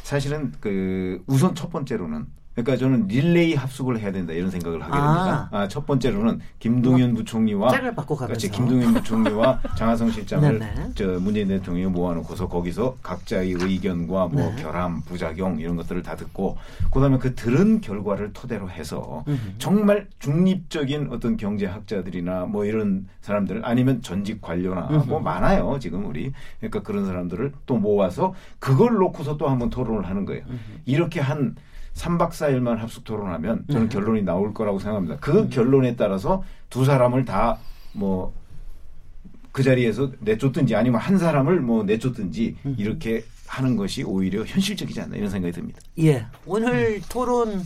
사실은 그 우선 첫 번째로는 그러니까 저는 릴레이 합숙을 해야 된다 이런 생각을 하게 됩니다. 아, 아 첫 번째로는 김동연 부총리와 짝을 바꿔 가면서 김동연 부총리와 장하성 실장을 네, 네. 저 문재인 대통령이 모아놓고서 거기서 각자의 의견과 뭐 네. 결함, 부작용 이런 것들을 다 듣고 그다음에 그 들은 결과를 토대로 해서 정말 중립적인 어떤 경제학자들이나 뭐 이런 사람들 아니면 전직 관료나 뭐 많아요 지금 우리 그러니까 그런 사람들을 또 모아서 그걸 놓고서 또 한번 토론을 하는 거예요. 이렇게 한 3박 4일만 합숙 토론하면 저는 네. 결론이 나올 거라고 생각합니다. 그 음. 결론에 따라서 두 사람을 다 뭐 그 자리에서 내쫓든지 아니면 한 사람을 뭐 내쫓든지 음. 이렇게 하는 것이 오히려 현실적이지 않나 이런 생각이 듭니다. 예. 오늘 음. 토론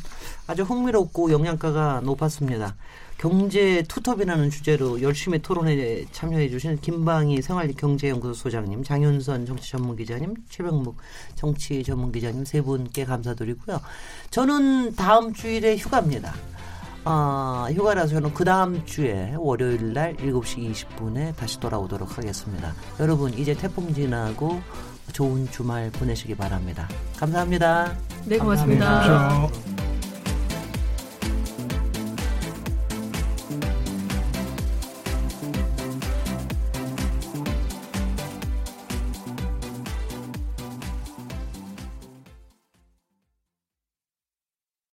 아주 흥미롭고 영양가가 높았습니다. 경제 투톱이라는 주제로 열심히 토론에 참여해 주신 김방희 생활 경제연구소 소장님, 장윤선 정치 전문 기자님, 최병묵 정치 전문 기자님 세 분께 감사드리고요. 저는 다음 주일에 휴가입니다. 어, 휴가라서 저는 그 다음 주에 월요일 날 7시 20분에 다시 돌아오도록 하겠습니다. 여러분, 이제 태풍 지나고 좋은 주말 보내시기 바랍니다. 감사합니다. 네, 고맙습니다. 감사합니다.